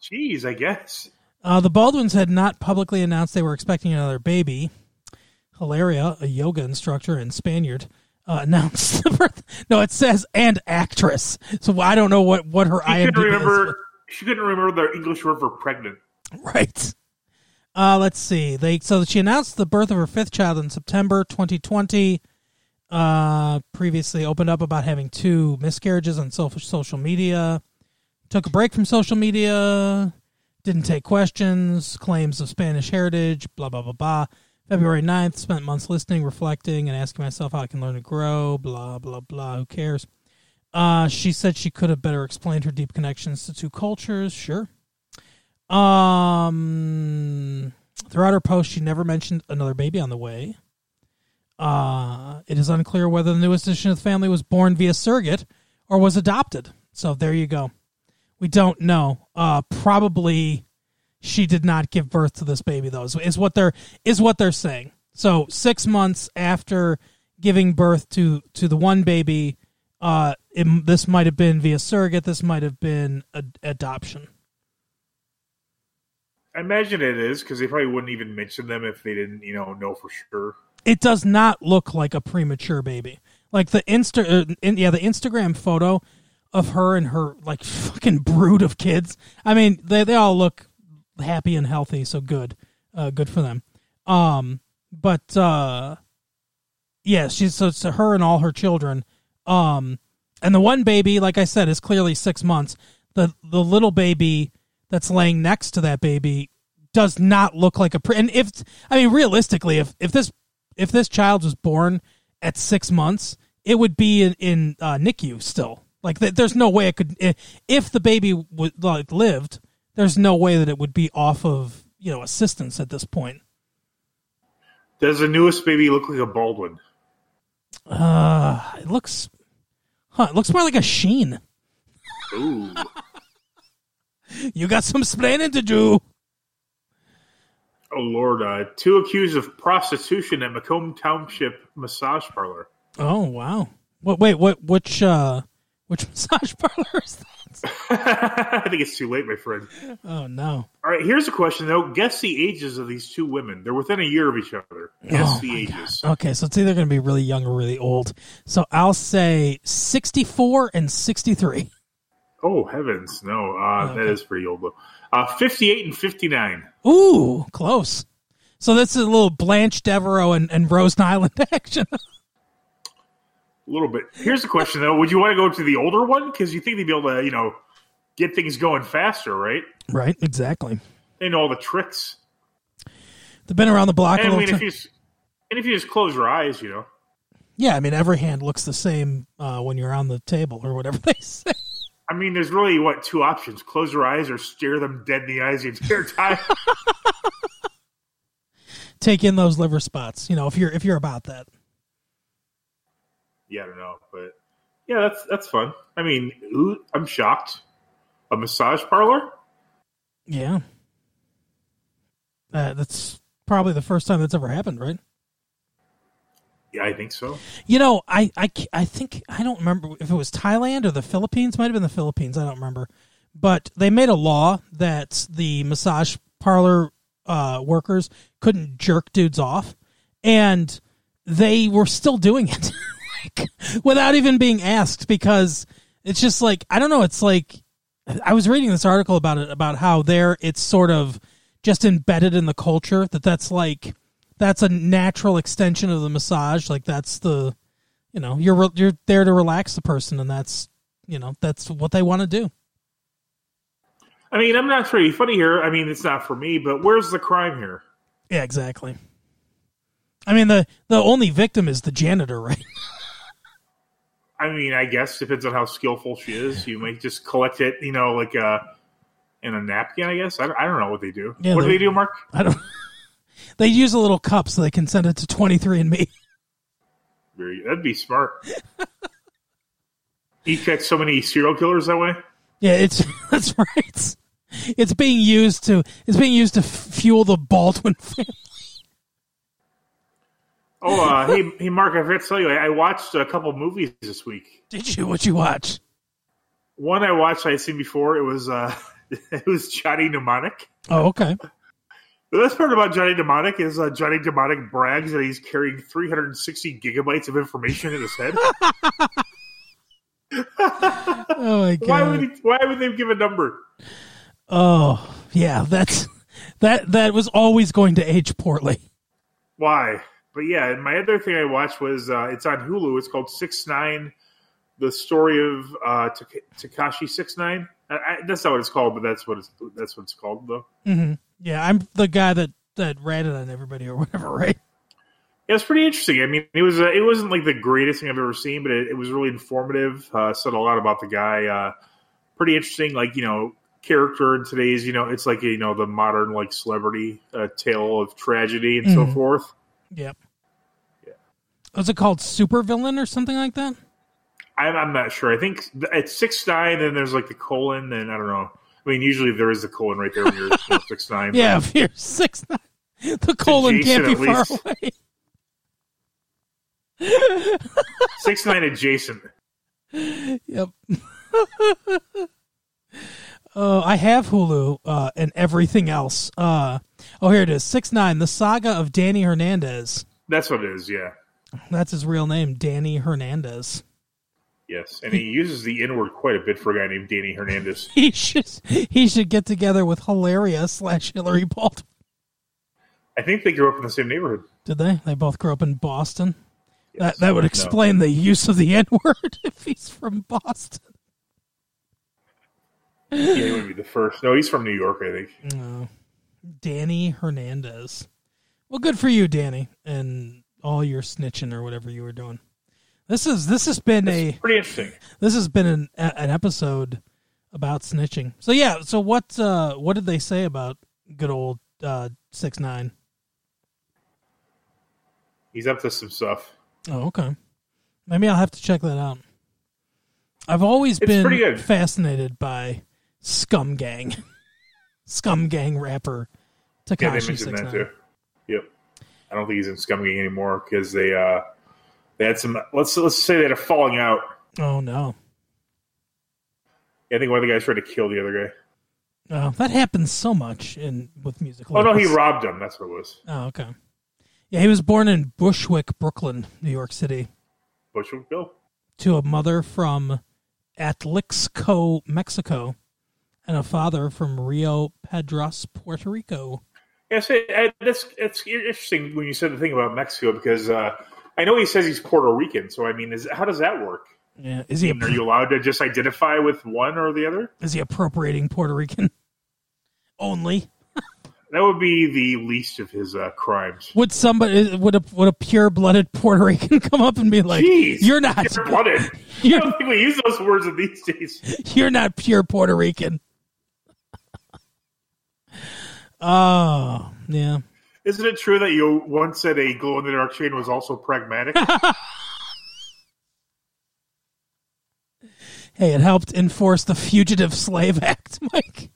Jeez, I guess. Uh, the Baldwins had not publicly announced they were expecting another baby. Hilaria, a yoga instructor and Spaniard, uh, announced [LAUGHS] the birth. No, it says and actress. So I don't know what what her She IMDb couldn't is. remember. She couldn't remember the English word for pregnant. Right. Uh, let's see. They so she announced the birth of her fifth child in September 2020. Uh, previously opened up about having two miscarriages on social social media. Took a break from social media. Didn't take questions. Claims of Spanish heritage. Blah blah blah blah. February 9th, spent months listening, reflecting, and asking myself how I can learn to grow. Blah blah blah. Who cares? Uh, she said she could have better explained her deep connections to two cultures. Sure. Um, throughout her post, she never mentioned another baby on the way. Uh, it is unclear whether the newest addition of the family was born via surrogate or was adopted. So there you go. We don't know. Uh, probably she did not give birth to this baby though. Is, is what they're is what they're saying. So six months after giving birth to to the one baby, uh, it, this might have been via surrogate. This might have been ad- adoption. I imagine it is because they probably wouldn't even mention them if they didn't, you know, know for sure. It does not look like a premature baby. Like the insta, uh, in, yeah, the Instagram photo of her and her like [LAUGHS] fucking brood of kids. I mean, they they all look happy and healthy, so good, uh, good for them. Um, but uh, yeah, she's so it's her and all her children. Um, and the one baby, like I said, is clearly six months. The the little baby that's laying next to that baby does not look like a pre- and if I mean realistically, if if this if this child was born at six months, it would be in, in uh, NICU still. Like th- there's no way it could if the baby would like lived. There's no way that it would be off of you know assistance at this point. Does the newest baby look like a Baldwin? Uh, it looks, huh? It looks more like a Sheen. Ooh. [LAUGHS] You got some splaining to do. oh Lord! Uh, two accused of prostitution at Macomb Township massage parlor. Oh wow! What? Wait, what? Which? uh Which [LAUGHS] massage parlor is that? [LAUGHS] I think it's too late, my friend. Oh no! All right, here's a question though. Guess the ages of these two women. They're within a year of each other. Guess Oh, the my ages. Okay, so it's either going to be really young or really old. So I'll say sixty-four and sixty-three. Oh heavens, no! Uh, Okay. is pretty old though. Uh, Fifty-eight and fifty-nine. Ooh, close. So this is a little Blanche Devereaux and, and Rose Nylund [LAUGHS] action. A little bit. Here's the question though: Would you want to go to the older one because you think they'd be able to, you know, get things going faster, right? right, exactly. They know all the tricks. They've been around the block a And I little mean, if you just, and if you just close your eyes, you know. Yeah, I mean every hand looks the same uh, when you're on the table or whatever [LAUGHS] they say. I mean, there's really what two options: close your eyes or stare them dead in the eyes the entire time. [LAUGHS] Take in those liver spots, you know, if you're if you're about that. Yeah, I don't know, but yeah, that's that's fun. I mean, ooh, I'm shocked. A massage parlor? Yeah. Uh, that's probably the first time that's ever happened, right? Yeah, I think so. You know, I, I, I think, I don't remember if it was Thailand or the Philippines. Might have been the Philippines. I don't remember. But they made a law that the massage parlor uh, workers couldn't jerk dudes off. And they were still doing it [LAUGHS] like, [LAUGHS] without even being asked because it's just like, I don't know. It's like, I was reading this article about it, about how there it's sort of just embedded in the culture that that's like, that's a natural extension of the massage. Like that's the, you know, you're you're there to relax the person, and that's you know that's what they want to do. I mean, I'm not trying to be funny here. I mean, it's not for me, but where's the crime here? Yeah, exactly. I mean the the only victim is the janitor, right? [LAUGHS] I mean, I guess depends on how skillful she is. You might just collect it, you know, like uh, in a napkin. I guess I, I don't know what they do. Yeah, what do they- they do, Mark? I don't. [LAUGHS] They use a little cup so they can send it to twenty three and Me. That'd be smart. [LAUGHS] you catch so many serial killers that way. Yeah, it's [LAUGHS] that's right. It's being used to it's being used to fuel the Baldwin family. Oh, uh, hey, hey, Mark, I forgot to tell you, I, I watched a couple movies this week. Did you? What you watch? One I watched I had seen before. It was uh, [LAUGHS] it was Johnny Mnemonic. Oh, okay. The best part about Johnny Mnemonic is uh, Johnny Mnemonic brags that he's carrying 360 gigabytes of information in his head. [LAUGHS] [LAUGHS] Oh my god. why would he, why would they give a number? Oh, yeah, that's that that was always going to age poorly. Why? But yeah, my other thing I watched was uh, it's on Hulu. It's called Six Nine, the story of uh, Tekashi Six Nine. That's not what it's called, but that's what it's that's what it's called though. hmm Yeah, I'm the guy that that ratted on everybody or whatever, [LAUGHS] right? Yeah, it's pretty interesting. I mean, it was uh, it wasn't like the greatest thing I've ever seen, but it, it was really informative. Uh, said a lot about the guy. Uh, pretty interesting. Like you know, character in today's, you know, it's like you know the modern like celebrity uh, tale of tragedy and so Mhm. forth. Yep. Was it called Supervillain or something like that? I'm, I'm not sure. I think it's six nine, and there's like the colon, and I don't know. I mean, usually there is a colon right there when you're you know, six [LAUGHS] nine. Yeah, if you're six nine, the colon can't be far least. away. [LAUGHS] [LAUGHS] six nine adjacent. Yep. Oh, I have Hulu uh, and everything else. Uh, oh, here it is. Six nine. The saga of Danny Hernandez. That's what it is. Yeah. That's his real name, Danny Hernandez. Yes, and he uses the N word quite a bit for a guy named Danny Hernandez. [LAUGHS] He should he should get together with Hilaria slash Hillary Baldwin. I think they grew up in the same neighborhood. Did they? They both grew up in Boston. Yes. That that would No. explain the use of the [LAUGHS] N word if he's from Boston. Yeah, he would be the first. No, he's from New York, I think. No. Danny Hernandez. Well, good for you, Danny, and all your snitching or whatever you were doing. This is this has been a Pretty interesting. this has been an an episode about snitching. So yeah, so what uh what did they say about good old uh six nine? He's up to some stuff. Oh, okay. Maybe I'll have to check that out. I've always It's been fascinated by Scum Gang, [LAUGHS] Scum Gang rapper Tekashi mentioned six nine. Yep. I don't think he's in Scum Gang anymore because they uh they had some. Let's let's say they had a falling out. Oh no. I think one of the guys tried to kill the other guy. Oh, that happens so much in with music. Oh no, he robbed him. That's what it was. Oh, okay. Yeah, he was born in Bushwick, Brooklyn, New York City, Bushwick Bill. to a mother from Atlixco, Mexico, and a father from Rio Piedras, Puerto Rico. Yeah, so I, that's it's interesting when you said the thing about Mexico because uh, I know he says he's Puerto Rican. So I mean, is how does that work? Yeah, is he Are you allowed to just identify with one or the other? is he appropriating Puerto Rican only? [LAUGHS] That would be the least of his uh, crimes. Would somebody would a would a pure blooded Puerto Rican [LAUGHS] come up and be like, Jeez, "You're not, pure blooded. [LAUGHS] I don't think we use those words in these days. you're not pure Puerto Rican." Oh yeah, Isn't it true that you once said a glow in the dark chain was also pragmatic? [LAUGHS] hey, it helped enforce the Fugitive Slave Act, [LAUGHS] Mike.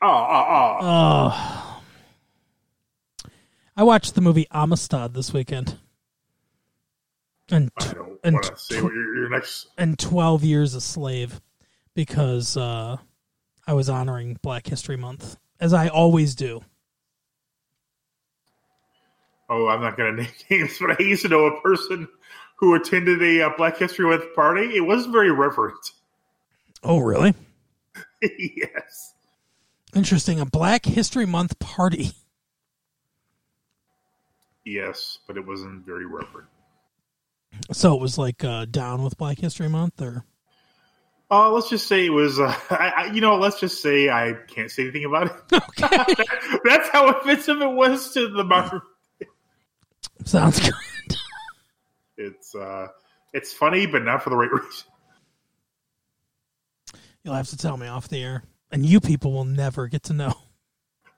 oh, oh, oh. Oh, I watched the movie Amistad this weekend, and I don't and want to say what your, your next. and 12 years a slave because uh, I was honoring Black History Month, as I always do. Oh, I'm not going [LAUGHS] to name names, but I used to know a person who attended a uh, Black History Month party. It wasn't very reverent. Oh, really? [LAUGHS] yes. Interesting. A Black History Month party. Yes, but it wasn't very reverent. So it was like uh, down with Black History Month, or Uh, let's just say it was, uh, [LAUGHS] I, I, you know, let's just say I can't say anything about it. [LAUGHS] okay, [LAUGHS] That's how offensive it was to the modern. sounds good. It's, uh, it's funny, but not for the right reason. You'll have to tell me off the air, and you people will never get to know.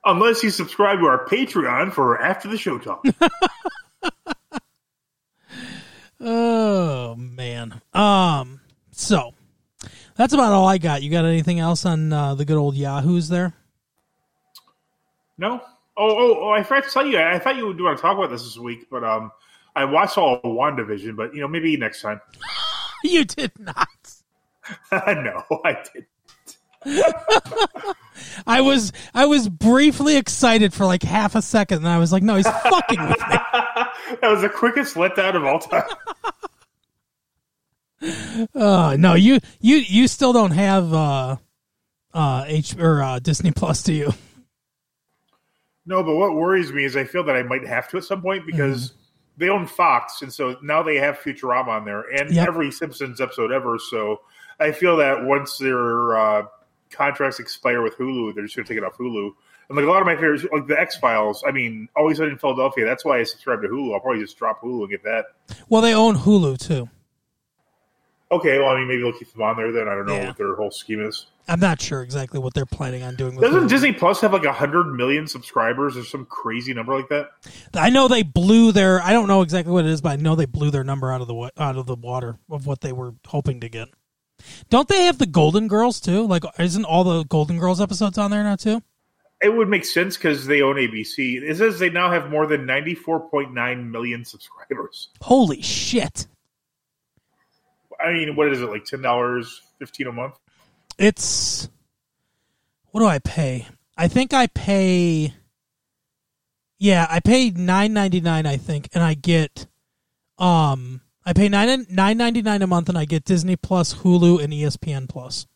Unless you subscribe to our Patreon for after the show talk. Oh man. Um. So that's about all I got. You got anything else on uh, the good old Yahoos there? no? Oh, oh, oh, I forgot to tell you. I thought you would want to talk about this this week, but um, I watched all of WandaVision, but you know, maybe next time. [LAUGHS] [LAUGHS] You did not. no, I didn't. [LAUGHS] I was I was briefly excited for like half a second, and I was like, "No, he's fucking with me." that was the quickest letdown of all time. Uh, no, you you you still don't have uh, uh, H or uh, Disney Plus, do you? No, but what worries me is I feel that I might have to at some point because Mm-hmm. they own Fox, and so now they have Futurama on there and Yep. every Simpsons episode ever. So I feel that once their uh, contracts expire with Hulu, they're just going to take it off Hulu. And like a lot of my favorites, like the X Files. I mean, Always Sunny in Philadelphia. That's why I subscribe to Hulu. I'll probably just drop Hulu and get that. Well, they own Hulu too. Okay, well, I mean, maybe they'll keep them on there then. I don't know Yeah. what their whole scheme is. I'm not sure exactly what they're planning on doing. With Doesn't Hulu. Disney Plus have like a hundred million subscribers or some crazy number like that? I know they blew their. I don't know exactly what it is, but I know they blew their number out of the out of the water of what they were hoping to get. Don't they have the Golden Girls too? Like, isn't all the Golden Girls episodes on there now too? It would make sense because they own ABC. It says they now have more than ninety-four point nine million subscribers. Holy shit! I mean, what is it like ten dollars, fifteen a month? It's what do I pay? I think I pay. Yeah, I pay nine ninety nine. I think, and I get, um, I pay nine nine ninety nine a month, and I get Disney Plus, Hulu, and ESPN Plus.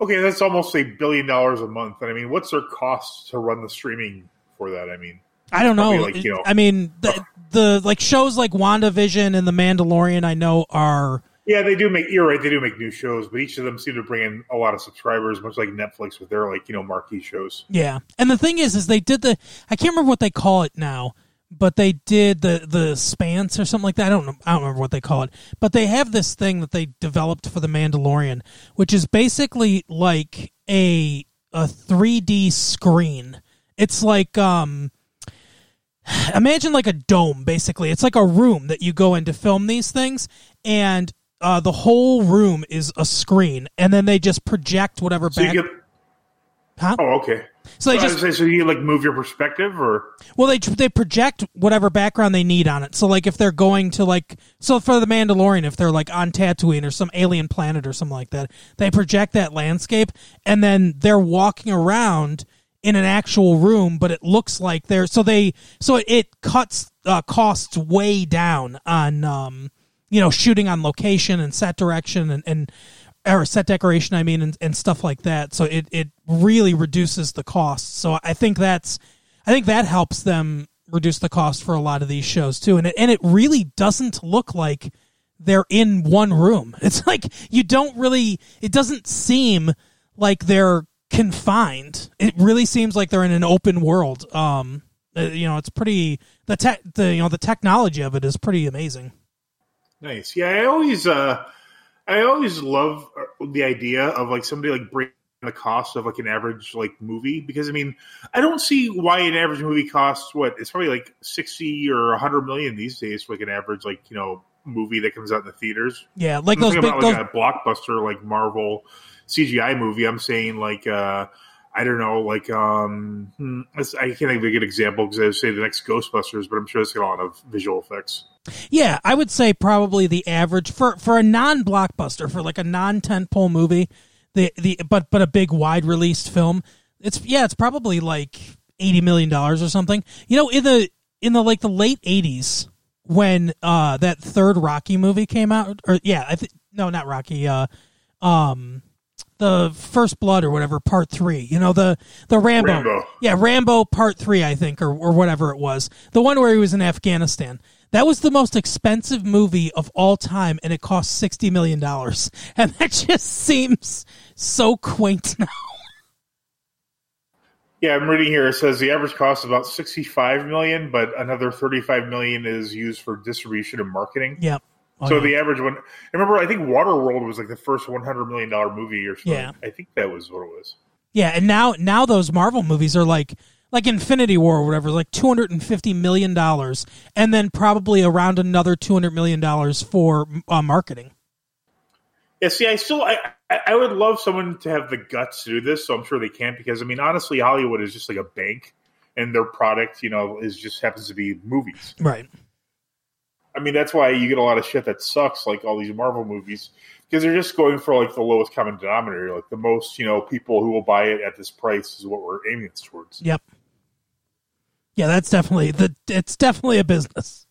Okay, that's almost a billion dollars a month. And I mean, what's their cost to run the streaming for that? I mean, I don't know. Like, you know- I mean, the, the like shows like WandaVision and The Mandalorian, I know are yeah, they do make. You're right, they do make new shows, but each of them seem to bring in a lot of subscribers, much like Netflix with their like you know marquee shows. yeah. And the thing is, is they did the I can't remember what they call it now, but they did the the Spans or something like that. I don't know. I don't remember what they call it, but they have this thing that they developed for The Mandalorian, which is basically like a a 3D screen. It's like um imagine like a dome basically it's like a room that you go in to film these things and uh, the whole room is a screen and then they just project whatever So back you get. huh? Oh, okay. so they just say, so you like move your perspective, or well they they project whatever background they need on it so like if they're going to like so for the mandalorian if they're like on tatooine or some alien planet or something like that they project that landscape and then they're walking around in an actual room but it looks like they're so they so it, cuts uh, costs way down on um you know shooting on location and set direction and and or set decoration i mean and, and stuff like that. So it it really reduces the cost. So i think that's i think that helps them reduce the cost for a lot of these shows too. And it, and it really doesn't look like they're in one room. [LAUGHS] It's like you don't really it doesn't seem like they're confined it really seems like they're in an open world um uh, you know it's pretty the tech the you know the technology of it is pretty amazing nice. Yeah, I always, uh I always love uh, the idea of like somebody like bringing the cost of like an average like movie because I mean I don't see why an average movie costs what it's probably like sixty or hundred million these days for like an average like you know movie that comes out in the theaters. yeah like I'm those big about those, a blockbuster like Marvel CGI movie. I'm saying like uh I don't know, like um, hmm, I can't think of a good example because I would say the next Ghostbusters, but I'm sure it's got a lot of visual effects. Yeah, I would say probably the average for for a non blockbuster for like a non tentpole movie, the the but but a big wide released film. It's yeah, it's probably like eighty million dollars or something. You know, in the in the like the late eighties when uh that third Rocky movie came out, or yeah, I think no, not Rocky. Uh, um, the First Blood or whatever, Part Three. You know the the Rambo. Rambo. Yeah, Rambo Part Three, I think, or or whatever it was. The one where he was in Afghanistan. That was the most expensive movie of all time, and it cost sixty million dollars. [LAUGHS] And that just seems so quaint now. Yeah, I'm reading here. It says the average cost is about 65 million, but another 35 million is used for distribution and marketing. Yep. Oh, so yeah. the average one, I remember, I think Waterworld was like the first 100 million dollar movie or something. Yeah. I think that was what it was. Yeah, and now now those Marvel movies are like like Infinity War or whatever, like two hundred and fifty million dollars, and then probably around another two hundred million dollars for uh, marketing. Yeah, see, I still, I I would love someone to have the guts to do this. So I'm sure they can't because I mean, honestly, Hollywood is just like a bank, and their product, you know, is just happens to be movies. Right. I mean, that's why you get a lot of shit that sucks, like all these Marvel movies, because they're just going for like the lowest common denominator, like the most, you know, people who will buy it at this price is what we're aiming towards. Yep. Yeah, that's definitely the. It's definitely a business.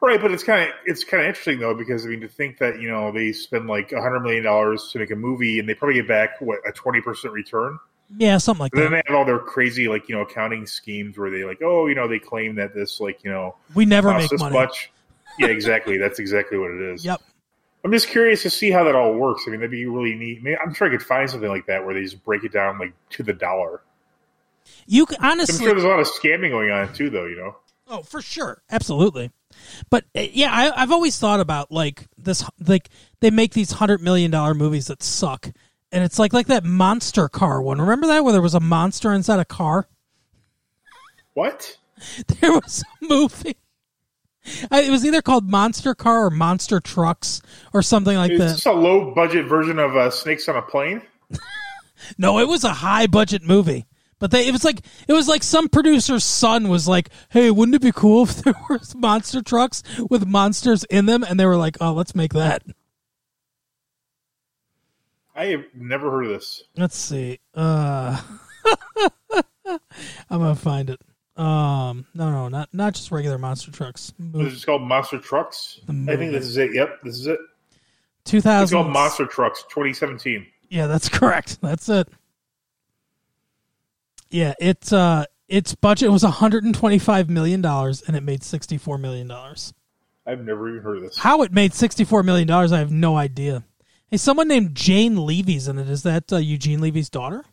Right, but it's kind of it's kind of interesting though because I mean to think that you know they spend like a hundred million dollars to make a movie and they probably get back what a twenty percent return. Yeah, something like And then that. they have all their crazy like you know accounting schemes where they like oh you know they claim that this like you know We never make this money. much. [LAUGHS] Yeah, exactly. That's exactly what it is. Yep. I'm just curious to see how that all works. I mean, that'd be really neat. I mean, I'm sure I could find something like that where they just break it down like to the dollar. You can, I'm honestly. sure there's a lot of scamming going on too, though. You know. Oh, for sure, absolutely. But uh, yeah, I, I've always thought about like this, like they make these hundred million dollar movies that suck, and it's like like that monster car one. Remember that where there was a monster inside a car? What? [LAUGHS] There was a movie. I, it was either called Monster Car or Monster Trucks or something like Is that. this a low budget version of uh, Snakes on a Plane? [LAUGHS] No, it was a high budget movie. But they, it was like it was like some producer's son was like, "Hey, wouldn't it be cool if there [LAUGHS] was monster trucks with monsters in them?" And they were like, "Oh, let's make that." I have never heard of this. Let's see. Uh [LAUGHS] I'm gonna find it. Um, no, no, not not just regular monster trucks. This is called Monster Trucks. I think this is it. Yep, this is it. Two It's called Monster Trucks 2017. Yeah, that's [LAUGHS] correct. That's it. Yeah, it's uh its budget was 125 million dollars and it made 64 million dollars. I've never even heard of this. How it made 64 million dollars, I have no idea. Hey, someone named Jane Levy's in it. Is that uh, Eugene Levy's daughter?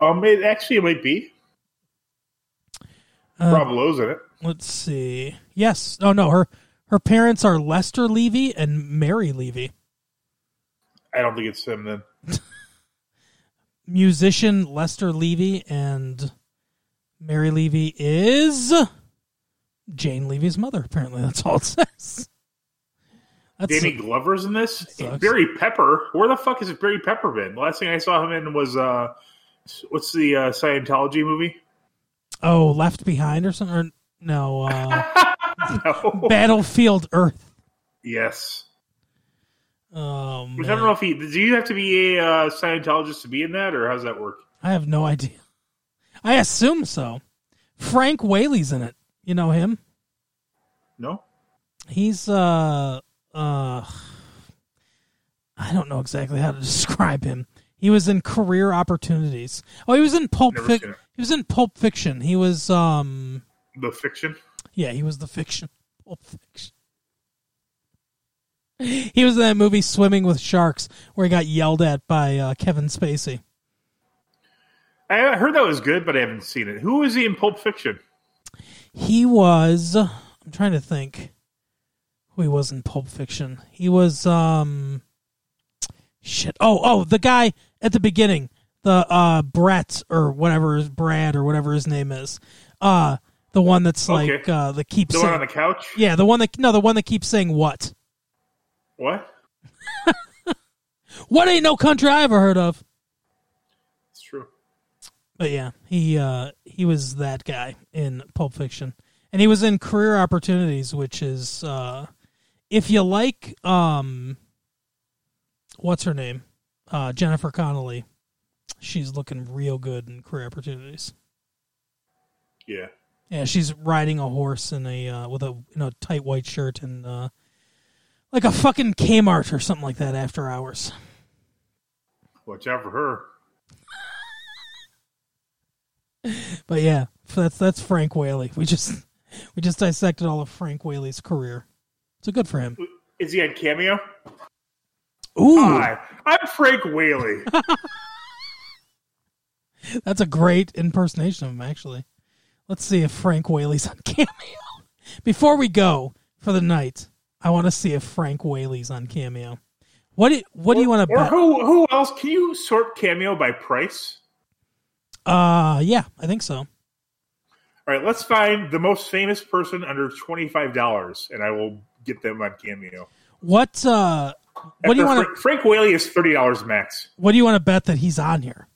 Um, it actually it might be. Uh, Rob Lowe's in it. Let's see. Yes. Oh no, her her parents are Lester Levy and Mary Levy. I don't think it's him then. [LAUGHS] Musician Lester Levy and Mary Levy is Jane Levy's mother. Apparently, that's all it says. That's Danny Glover's in this. Barry Pepper. Where the fuck has Barry Pepper been? The last thing I saw him in was uh, what's the uh, Scientology movie? oh, Left Behind or something. Or, no, uh, [LAUGHS] no. Battlefield Earth. yes. Oh Which I don't know if he. Do you have to be a uh, Scientologist to be in that, or how does that work? I have no idea. I assume so. Frank Whaley's in it. You know him? No. He's uh uh I don't know exactly how to [LAUGHS] describe him. He was in Career Opportunities. Oh, he was in Pulp Never Fic- He was in Pulp Fiction. He was um The fiction. yeah, he was the fiction. Pulp Fiction. [LAUGHS] He was in that movie Swimming with Sharks where he got yelled at by uh, Kevin Spacey. I heard that was good, but I haven't seen it. Who was he in Pulp Fiction? He was I'm trying to think who he was in Pulp Fiction. He was um shit. Oh, oh, the guy at the beginning, the uh Brett or whatever is Brad or whatever his name is. Uh the one that's like Okay. uh the keeps The one on the couch. Yeah, the one that no, the one that keeps saying what? What? [LAUGHS] What ain't no country I ever heard of. It's true. But yeah, he uh he was that guy in Pulp Fiction. And he was in Career Opportunities, which is uh if you like um what's her name? Uh Jennifer Connelly. She's looking real good in Career Opportunities. Yeah. Yeah, she's riding a horse in a uh, with a in a tight white shirt and uh like a fucking Kmart or something like that after hours. Watch out for her. But yeah, that's that's Frank Whaley. We just we just dissected all of Frank Whaley's career. So good for him. Is he on Cameo? Ooh, Hi, I'm Frank Whaley. [LAUGHS] that's a great impersonation of him. Actually, let's see if Frank Whaley's on [LAUGHS] Cameo. Before we go for the night, I want to see if Frank Whaley's on Cameo. What do, what do you want to or bet? who? Who else? Can you sort Cameo by price? Uh, yeah, I think so. All right, let's find the most famous person under twenty five dollars, and I will get them on Cameo. What uh, what do you want Fra- Frank Whaley is thirty dollars max. what do you want to bet that he's on here?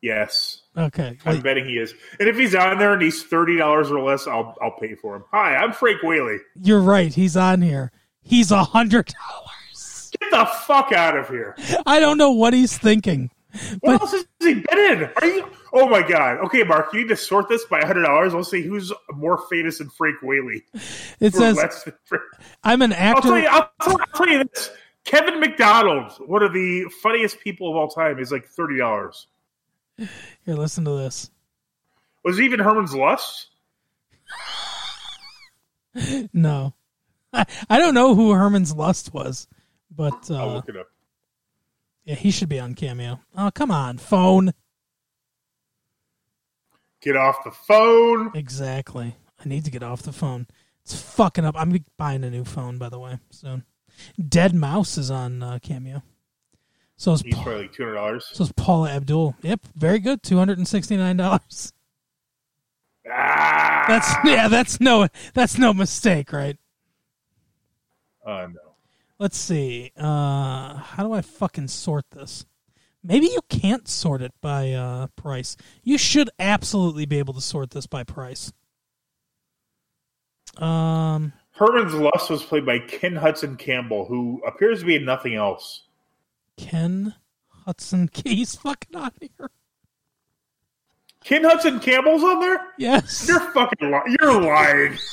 Yes, Okay, I'm wait, betting he is. And if he's on there and he's thirty dollars or less, I'll I'll pay for him. Hi, I'm Frank Whaley. you're right. He's on here. He's a hundred dollars. Get the fuck out of here. [LAUGHS] I don't know what he's thinking. [LAUGHS] What But- else has he been in? Are you? Oh my god. Okay, Mark, you need to sort this by hundred dollars. We'll see who's more famous than Frank Whaley. It says Frank- I'm an I'll tell you. actor. I'll tell, I'll tell you this. Kevin McDonald, one of the funniest people of all time, is like thirty dollars. Here, listen to this. Was he even Herman's Lust? [LAUGHS] No, I, I don't know who Herman's Lust was, but I'll uh, look it up. Yeah, he should be on Cameo. Oh, come on, phone. Get off the phone. Exactly. I need to get off the phone. It's fucking up. I'm buying a new phone, by the way, soon. Deadmau5 is on uh, Cameo. So is He's Pa- probably like two hundred dollars. so is Paula Abdul. Yep, very good. Two hundred and sixty nine dollars. Ah, That's yeah. That's no. That's no mistake, right? uh, no. Let's see. Uh, how do I fucking sort this? Maybe you can't sort it by uh, price. You should absolutely be able to sort this by price. Um, Herman's Lust was played by Ken Hudson Campbell, who appears to be in nothing else. Ken Hudson. [LAUGHS] He's fucking on here. Ken Hudson Campbell's on there? Yes, You're fucking li- you're lying. [LAUGHS]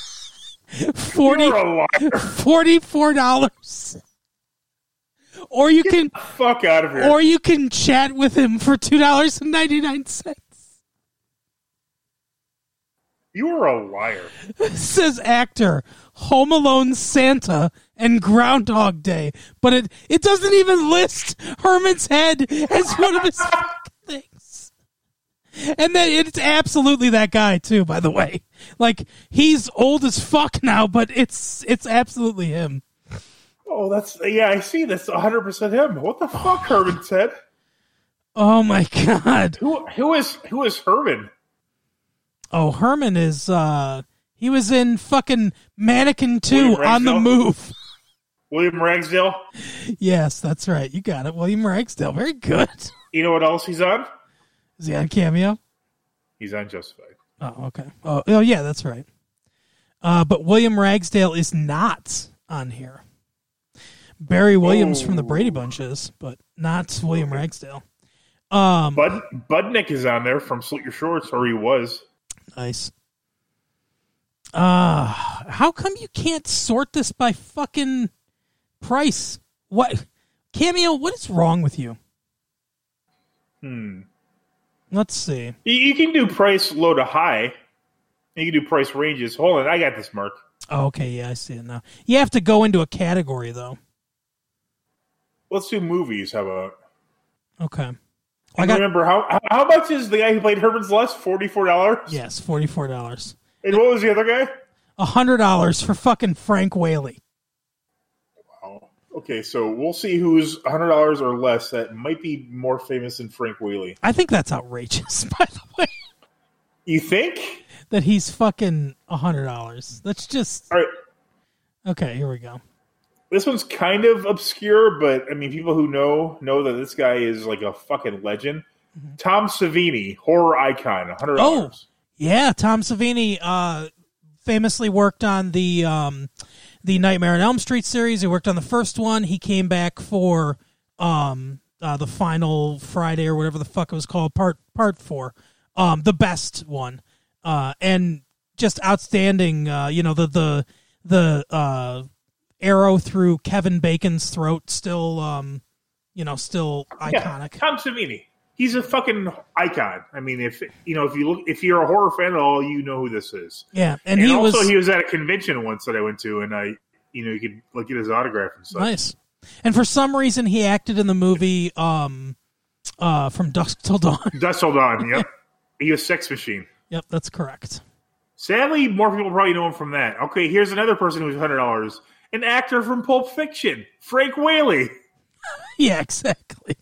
forty You're a liar. forty four dollars. Or you can, Fuck out of here. or you can chat with him for two dollars and ninety nine cents. you are a liar. [LAUGHS] says actor, Home Alone Santa, and Groundhog Day. But it, it doesn't even list Herman's head as one of his. [LAUGHS] And then it's absolutely that guy too, by the way. Like he's old as fuck now, but it's it's absolutely him. Oh, that's yeah. I see. That's 100 percent him. What the fuck, [SIGHS] Herman said? Oh my [LAUGHS] god. Who who is who is Herman? Oh, Herman is uh he was in fucking Mannequin 2 on the move. [LAUGHS] William Ragsdale. Yes, that's right. You got it. William Ragsdale. Very good. You know what else he's on? Is he on cameo? He's on Justified. Oh, okay. Oh, oh yeah, that's right. Uh, but William Ragsdale is not on here. Barry Williams from the Brady Bunch is, but not William Ragsdale. Um, Bud Budnick is on there from Salute Your Shorts, or he was. nice. Uh, how come you can't sort this by fucking price? What cameo? What is wrong with you? Hmm. Let's see. You, you can do price low to high. You can do price ranges. Hold on, I got this, Mark. Oh, okay, yeah, I see it now. You have to go into a category though. Let's do movies. How about? Okay. I I got remember how how- much is the guy who played Herman's Lust? Forty four dollars. yes, forty four dollars. And what was the other guy? A hundred dollars for fucking Frank Whaley. Oh, okay. So we'll see who's hundred dollars or less that might be more famous than Frank Whaley. I think that's outrageous, [LAUGHS] by the way. You think? That he's fucking a hundred dollars. That's just All right. okay. Here we go. This one's kind of obscure, but I mean, people who know know that this guy is like a fucking legend. Tom Savini, horror icon, hundred dollars. Yeah, Tom Savini uh, famously worked on the um, the Nightmare on Elm Street series. He worked on the first one. He came back for um, uh, the final Friday or whatever the fuck it was called, part part four, um, the best one, uh, and just outstanding. Uh, you know the the the uh, arrow through Kevin Bacon's throat, still um, you know, still iconic. Tom Savini. He's a fucking icon. I mean, if you know, if you look, if you're a horror fan at all, you know who this is. Yeah, and, And, he also, was he was at a convention once that I went to, and I, you know, you could like get his autograph and stuff. Nice. And for some reason, he acted in the movie um, uh, from Dusk Till Dawn. [LAUGHS] Dust Till Dawn. [LAUGHS] Yep. he was Sex Machine. yep, that's correct. Sadly, more people probably know him from that. Okay, here's another person who's hundred dollars. An actor from Pulp Fiction, Frank Whaley, [LAUGHS] Yeah, exactly.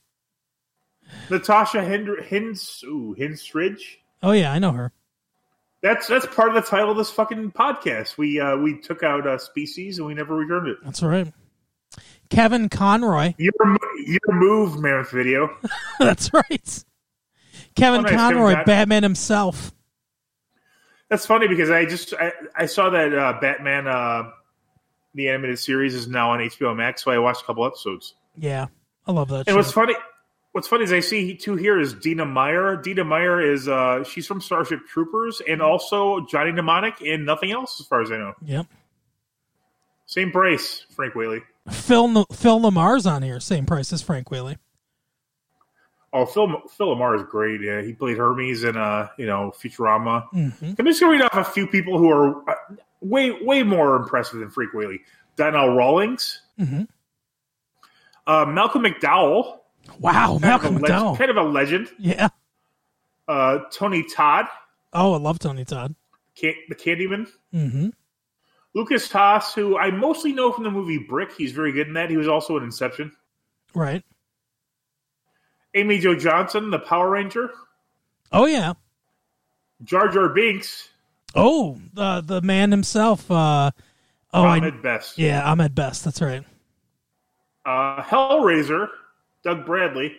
Natasha Hind- Hins ooh, Hinstridge. Oh yeah, I know her. That's that's part of the title of this fucking podcast. We uh, we took out uh, species and we never returned it. That's right. Kevin Conroy. Your your move, Mammoth Video. [LAUGHS] that's right. Kevin Oh, nice, Conroy, Con- Batman himself. That's funny because I just I, I saw that uh, Batman uh, the animated series is now on HBO Max, so I watched a couple episodes. Yeah, I love that. And show. what's funny, what's funny is I see two here is Dina Meyer. Dina Meyer is uh, she's from Starship Troopers and also Johnny Mnemonic and nothing else as far as I know. Yep. Same price, Frank Whaley. Phil Phil LaMarr's on here, same price as Frank Whaley. Oh, Phil Phil LaMarr is great. Yeah, he played Hermes in uh, you know Futurama. hmm I'm just going to read off a few people who are uh, way way more impressive than Frank Whaley. Donnell Rawlings, hmm uh, Malcolm McDowell, Wow, kind Malcolm of a leg- McDowell. kind of a legend. Yeah. Uh, Tony Todd, Oh, I love Tony Todd. Can- the Candyman. Mm-hmm. Lukas Haas, who I mostly know from the movie Brick. He's very good in that. He was also in Inception. Right. Amy Jo Johnson, the Power Ranger. Oh yeah. Jar Jar Binks. Oh, the the man himself. Uh, oh, I, Ahmed Best. yeah, Ahmed Best. That's right. Uh, Hellraiser. Doug Bradley.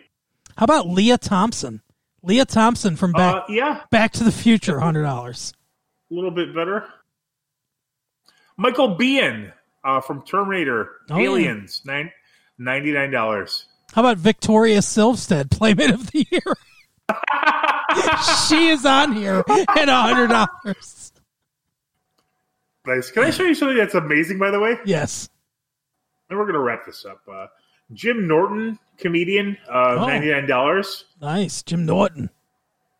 How about Lea Thompson? Lea Thompson from Back Uh, yeah, Back to the Future, hundred dollars. a little bit better. Michael Biehn uh, from Terminator. Oh, yeah. Aliens. Nine, $99. How about Victoria Silvstedt, Playmate of the Year? [LAUGHS] she is on here at hundred dollars. Nice. Can I show you something that's amazing, by the way? Yes. And we're going to wrap this up. Uh, Jim Norton, comedian, uh, Oh. $99. Nice. Jim Norton.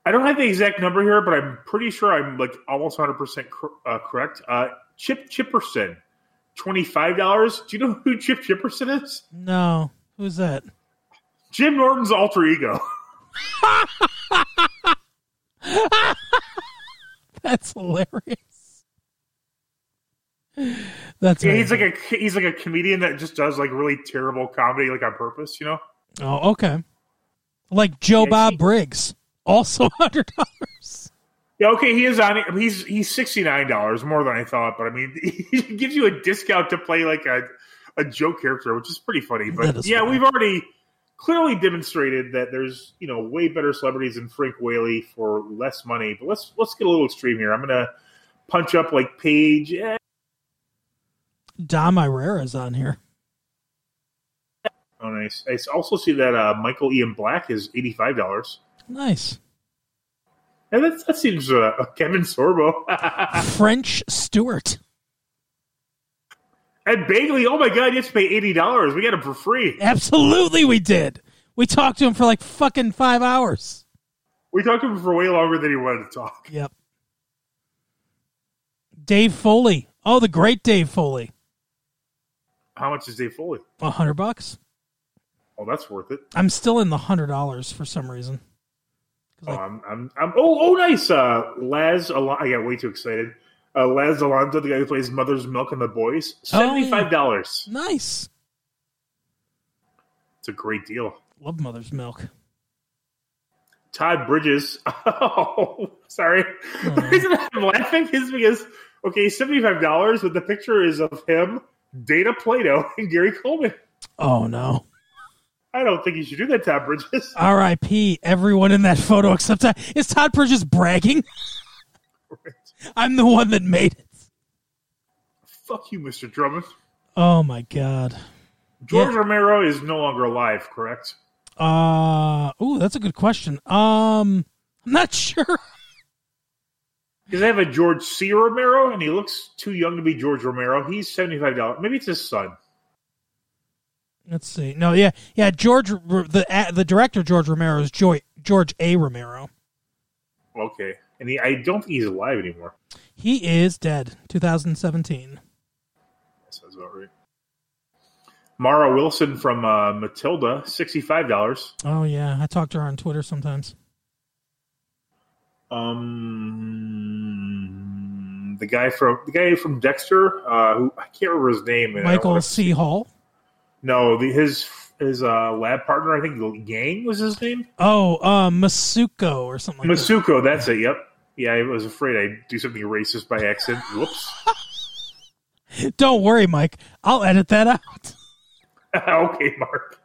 I don't have the exact number here, but I'm pretty sure I'm like almost 100% cor- uh, correct. Uh, Chip Chipperson, $25. Do you know who Chip Chipperson is? No. Who's that? Jim Norton's alter ego. [LAUGHS] [LAUGHS] That's hilarious. [LAUGHS] That's Yeah, he's like a he's like a comedian that just does like really terrible comedy like on purpose, you know. Oh, okay. Like Joe Yeah, Bob he- Briggs, also [LAUGHS] hundred dollars. Yeah, okay, he is on it. He's he's sixty nine dollars more than I thought, but I mean, [LAUGHS] he gives you a discount to play like a a joke character, which is pretty funny. But yeah, funny. we've already clearly demonstrated that there's you know way better celebrities than Frank Whaley for less money. But let's let's get a little extreme here. I'm gonna punch up like Paige. Eh, Dom Irrera's on here. Oh, nice. I also see that uh, Michael Ian Black is eighty five dollars. Nice. And that, that seems uh, [LAUGHS] Kevin Sorbo. [LAUGHS] French Stewart. and Bagley, oh my god, you have to pay eighty dollars. We got him for free. Absolutely, we did. We talked to him for like fucking five hours. We talked to him for way longer than he wanted to talk. Yep. Dave Foley. Oh, the great Dave Foley. How much is Dave Foley? A hundred bucks. Oh, that's worth it. I'm still in the hundred dollars for some reason. Oh, I- I'm, I'm, I'm, oh, oh, nice. Uh, Laz, Al- I got way too excited. Uh, Laz Alonso, the guy who plays Mother's Milk and the Boys, Oh, yeah. seventy-five dollars. nice. It's a great deal. Love Mother's Milk. Todd Bridges. [LAUGHS] Oh, sorry. The reason I'm laughing is because okay, seventy-five dollars, but the picture is of him, Dana Plato, [LAUGHS] and Gary Coleman. Oh no. I don't think you should do that, Todd Bridges. [LAUGHS] R.I.P. Everyone in that photo except I. Is Todd Bridges bragging? I'm the one that made it. Fuck you, Mr. Drummond. Oh my god. George Yeah. Romero is no longer alive, correct? Uh. oh, that's a good question. Um. I'm not [LAUGHS] sure. Because I have a George C. Romero, and he looks too young to be George Romero. He's seventy-five dollars. Maybe it's his son. Let's see. No, yeah, yeah. George, the the director George Romero is Joy, George A. Romero. Okay, and he, I don't think he's alive anymore. He is dead. 2017. That sounds about right. Mara Wilson from uh, Matilda, sixty-five dollars. Oh yeah, I talk to her on Twitter sometimes. Um, the guy from the guy from Dexter, uh, who I can't remember his name. and I don't Michael C. Hall. No, the, his his uh, lab partner, I think Yang was his name. Oh, uh, Masuka or something like Masuka, that's it. Yep. Yeah, I was afraid I'd do something racist by accident. Whoops. [LAUGHS] Don't worry, Mike. I'll edit that out. [LAUGHS] [LAUGHS] okay, Mark.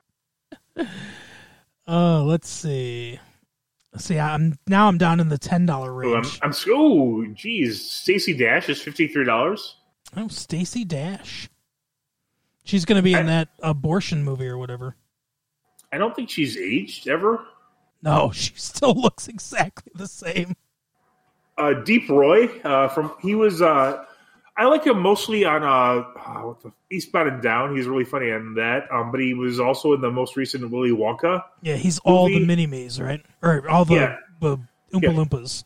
Uh, let's see. See. I'm now I'm down in the ten dollar Oh, I'm, range. I'm. Oh, geez. Stacey Dash is fifty three dollars. Oh, Stacey Dash. She's going to be in I- that abortion movie or whatever. I don't think she's aged ever. No, [LAUGHS] she still looks exactly the same. Uh, Deep Roy uh, from he was. Uh, I like him mostly on uh, what the Eastbound and Down. He's really funny on that. Um, but he was also in the most recent Willy Wonka. Yeah, he's all the Movie- mini me's, right? Or all the, Yeah. the Oompa Yeah. Loompas.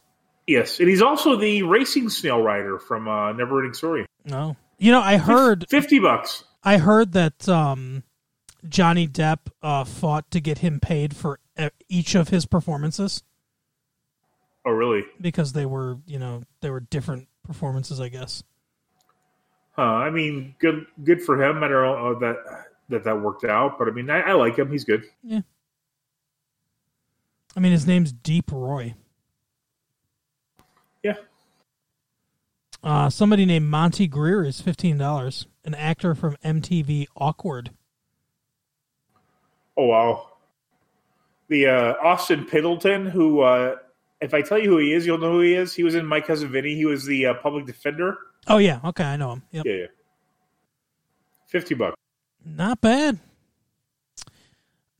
Yes, and he's also the racing snail rider from uh, Neverending Story. No, you know, I heard fifty bucks. I heard that um, Johnny Depp uh, fought to get him paid for each of his performances Oh, really? because they were, you know, they were different performances, I guess. Huh, I mean, good good for him. I don't know that that that worked out, but I mean, I, I like him. He's good. Yeah. I mean, his name's Deep Roy. Yeah. Uh, somebody named Monty Greer is fifteen dollars. An actor from MTV Awkward. Oh wow. The uh, Austin Pendleton, who, uh, if I tell you who he is, you'll know who he is. He was in My Cousin Vinny. He was the uh, public defender. Oh yeah, okay, I know him. Yep. Yeah, yeah. Fifty bucks. Not bad.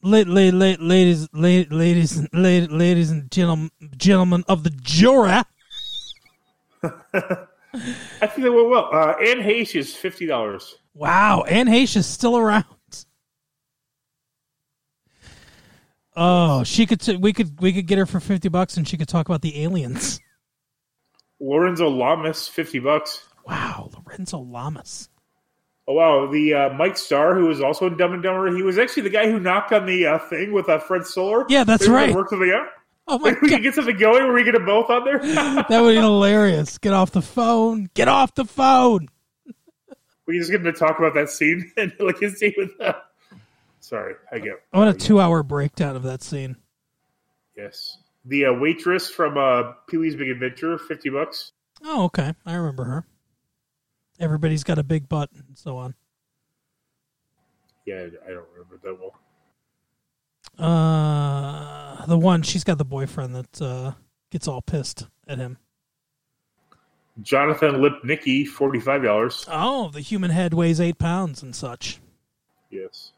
Late, late, late, ladies, late, ladies, ladies, ladies and gentlemen, gentlemen of the jury. [LAUGHS] I think they went well. Uh, Anne Heche is fifty dollars. Wow, Anne Heche is still around. Oh, she could. T- we could. We could get her for fifty bucks, and she could talk about the aliens. Lorenzo Lamas, fifty bucks. Wow, Lorenzo Lamas. Oh wow, the uh, Mike Starr, who was also in Dumb and Dumber, he was actually the guy who knocked on the uh, thing with uh, Fred Stoller. Yeah, that's They were gonna right. Work something out. Oh my we god, can get something going where we get them both on there. [LAUGHS] that would be hilarious. Get off the phone. Get off the phone. we just get to talk about that scene [LAUGHS] and like his scene with. Uh... Sorry, I get. I want a two-hour breakdown of that scene. Yes, the uh, waitress from uh, Pee Wee's Big Adventure, fifty bucks. Oh, okay. I remember her. Everybody's got a big butt and so on. Yeah, I don't remember that well. Uh, the one she's got the boyfriend that uh, gets all pissed at him. Jonathan Lipnicki, forty five dollars. Oh, the human head weighs eight pounds and such. Yes,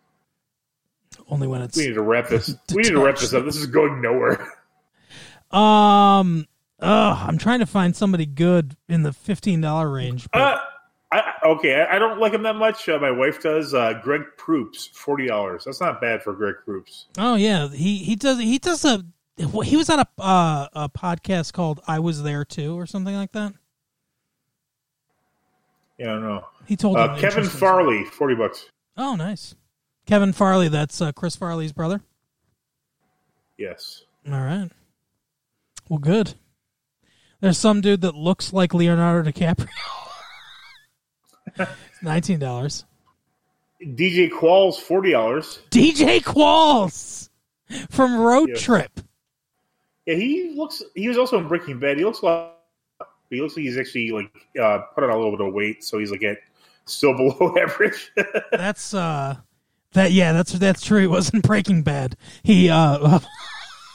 Only when it's we need to wrap this. [LAUGHS] we need to wrap this up. This is going nowhere. um. Uh, I'm trying to find somebody good in the fifteen dollar range. But Uh, I, okay, I, I don't like him that much. Uh, my wife does. Uh, Greg Proops, forty dollars. That's not bad for Greg Proops. oh yeah, he he does he does a he was on a uh, a podcast called I Was There Too or something like that. Yeah, I don't know. He told Uh, Kevin Farley, forty bucks. Oh, nice. Kevin Farley, that's uh, Chris Farley's brother. Yes. All right. Well, good. There's some dude that looks like Leonardo DiCaprio. [LAUGHS] Nineteen dollars. DJ Qualls, forty dollars. DJ Qualls from Road Yeah. Trip. Yeah, he looks. He was also in Breaking Bad. He looks like. He looks like he's actually like uh, put on a little bit of weight, so he's like at still [LAUGHS] below average. That's uh, that yeah, that's that's true. He wasn't Breaking Bad. He uh,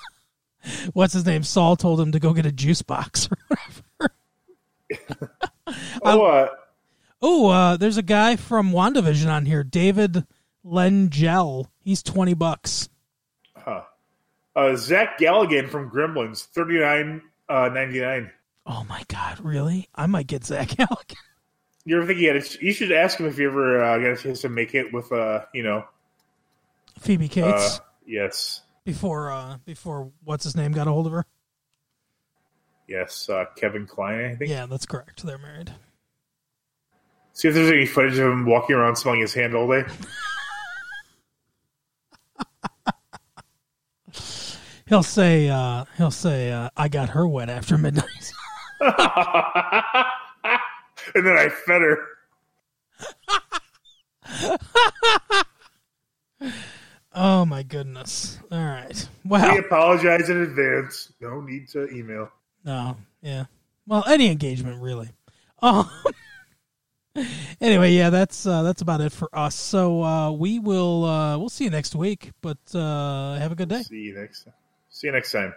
[LAUGHS] what's his name? Saul told him to go get a juice box or whatever. [LAUGHS] oh, uh, Oh, uh, there's a guy from WandaVision on here, David Lengel. He's twenty bucks. huh. uh, Zach Galligan from Gremlins, thirty nine uh, ninety nine. Oh my god, really? I might get Zach [LAUGHS] Galligan. You ever think he had? A, you should ask him if you ever uh, got a chance to make it with, uh, you know, Phoebe uh, Cates yes, before uh before what's his name got a hold of her. yes, uh, Kevin Kline. I think. Yeah, that's correct. They're married. See if there's any footage of him walking around smelling his hand all day. [LAUGHS] He'll say uh he'll say uh, I got her wet after midnight. [LAUGHS] and then I fed her. [LAUGHS] oh my goodness. All right. Well we apologize in advance. No need to email. No. Yeah. Well, any engagement really. Um [LAUGHS] Anyway, yeah, that's uh, that's about it for us. So uh, we will uh, we'll see you next week. But uh, have a good day. See you next. See you next time.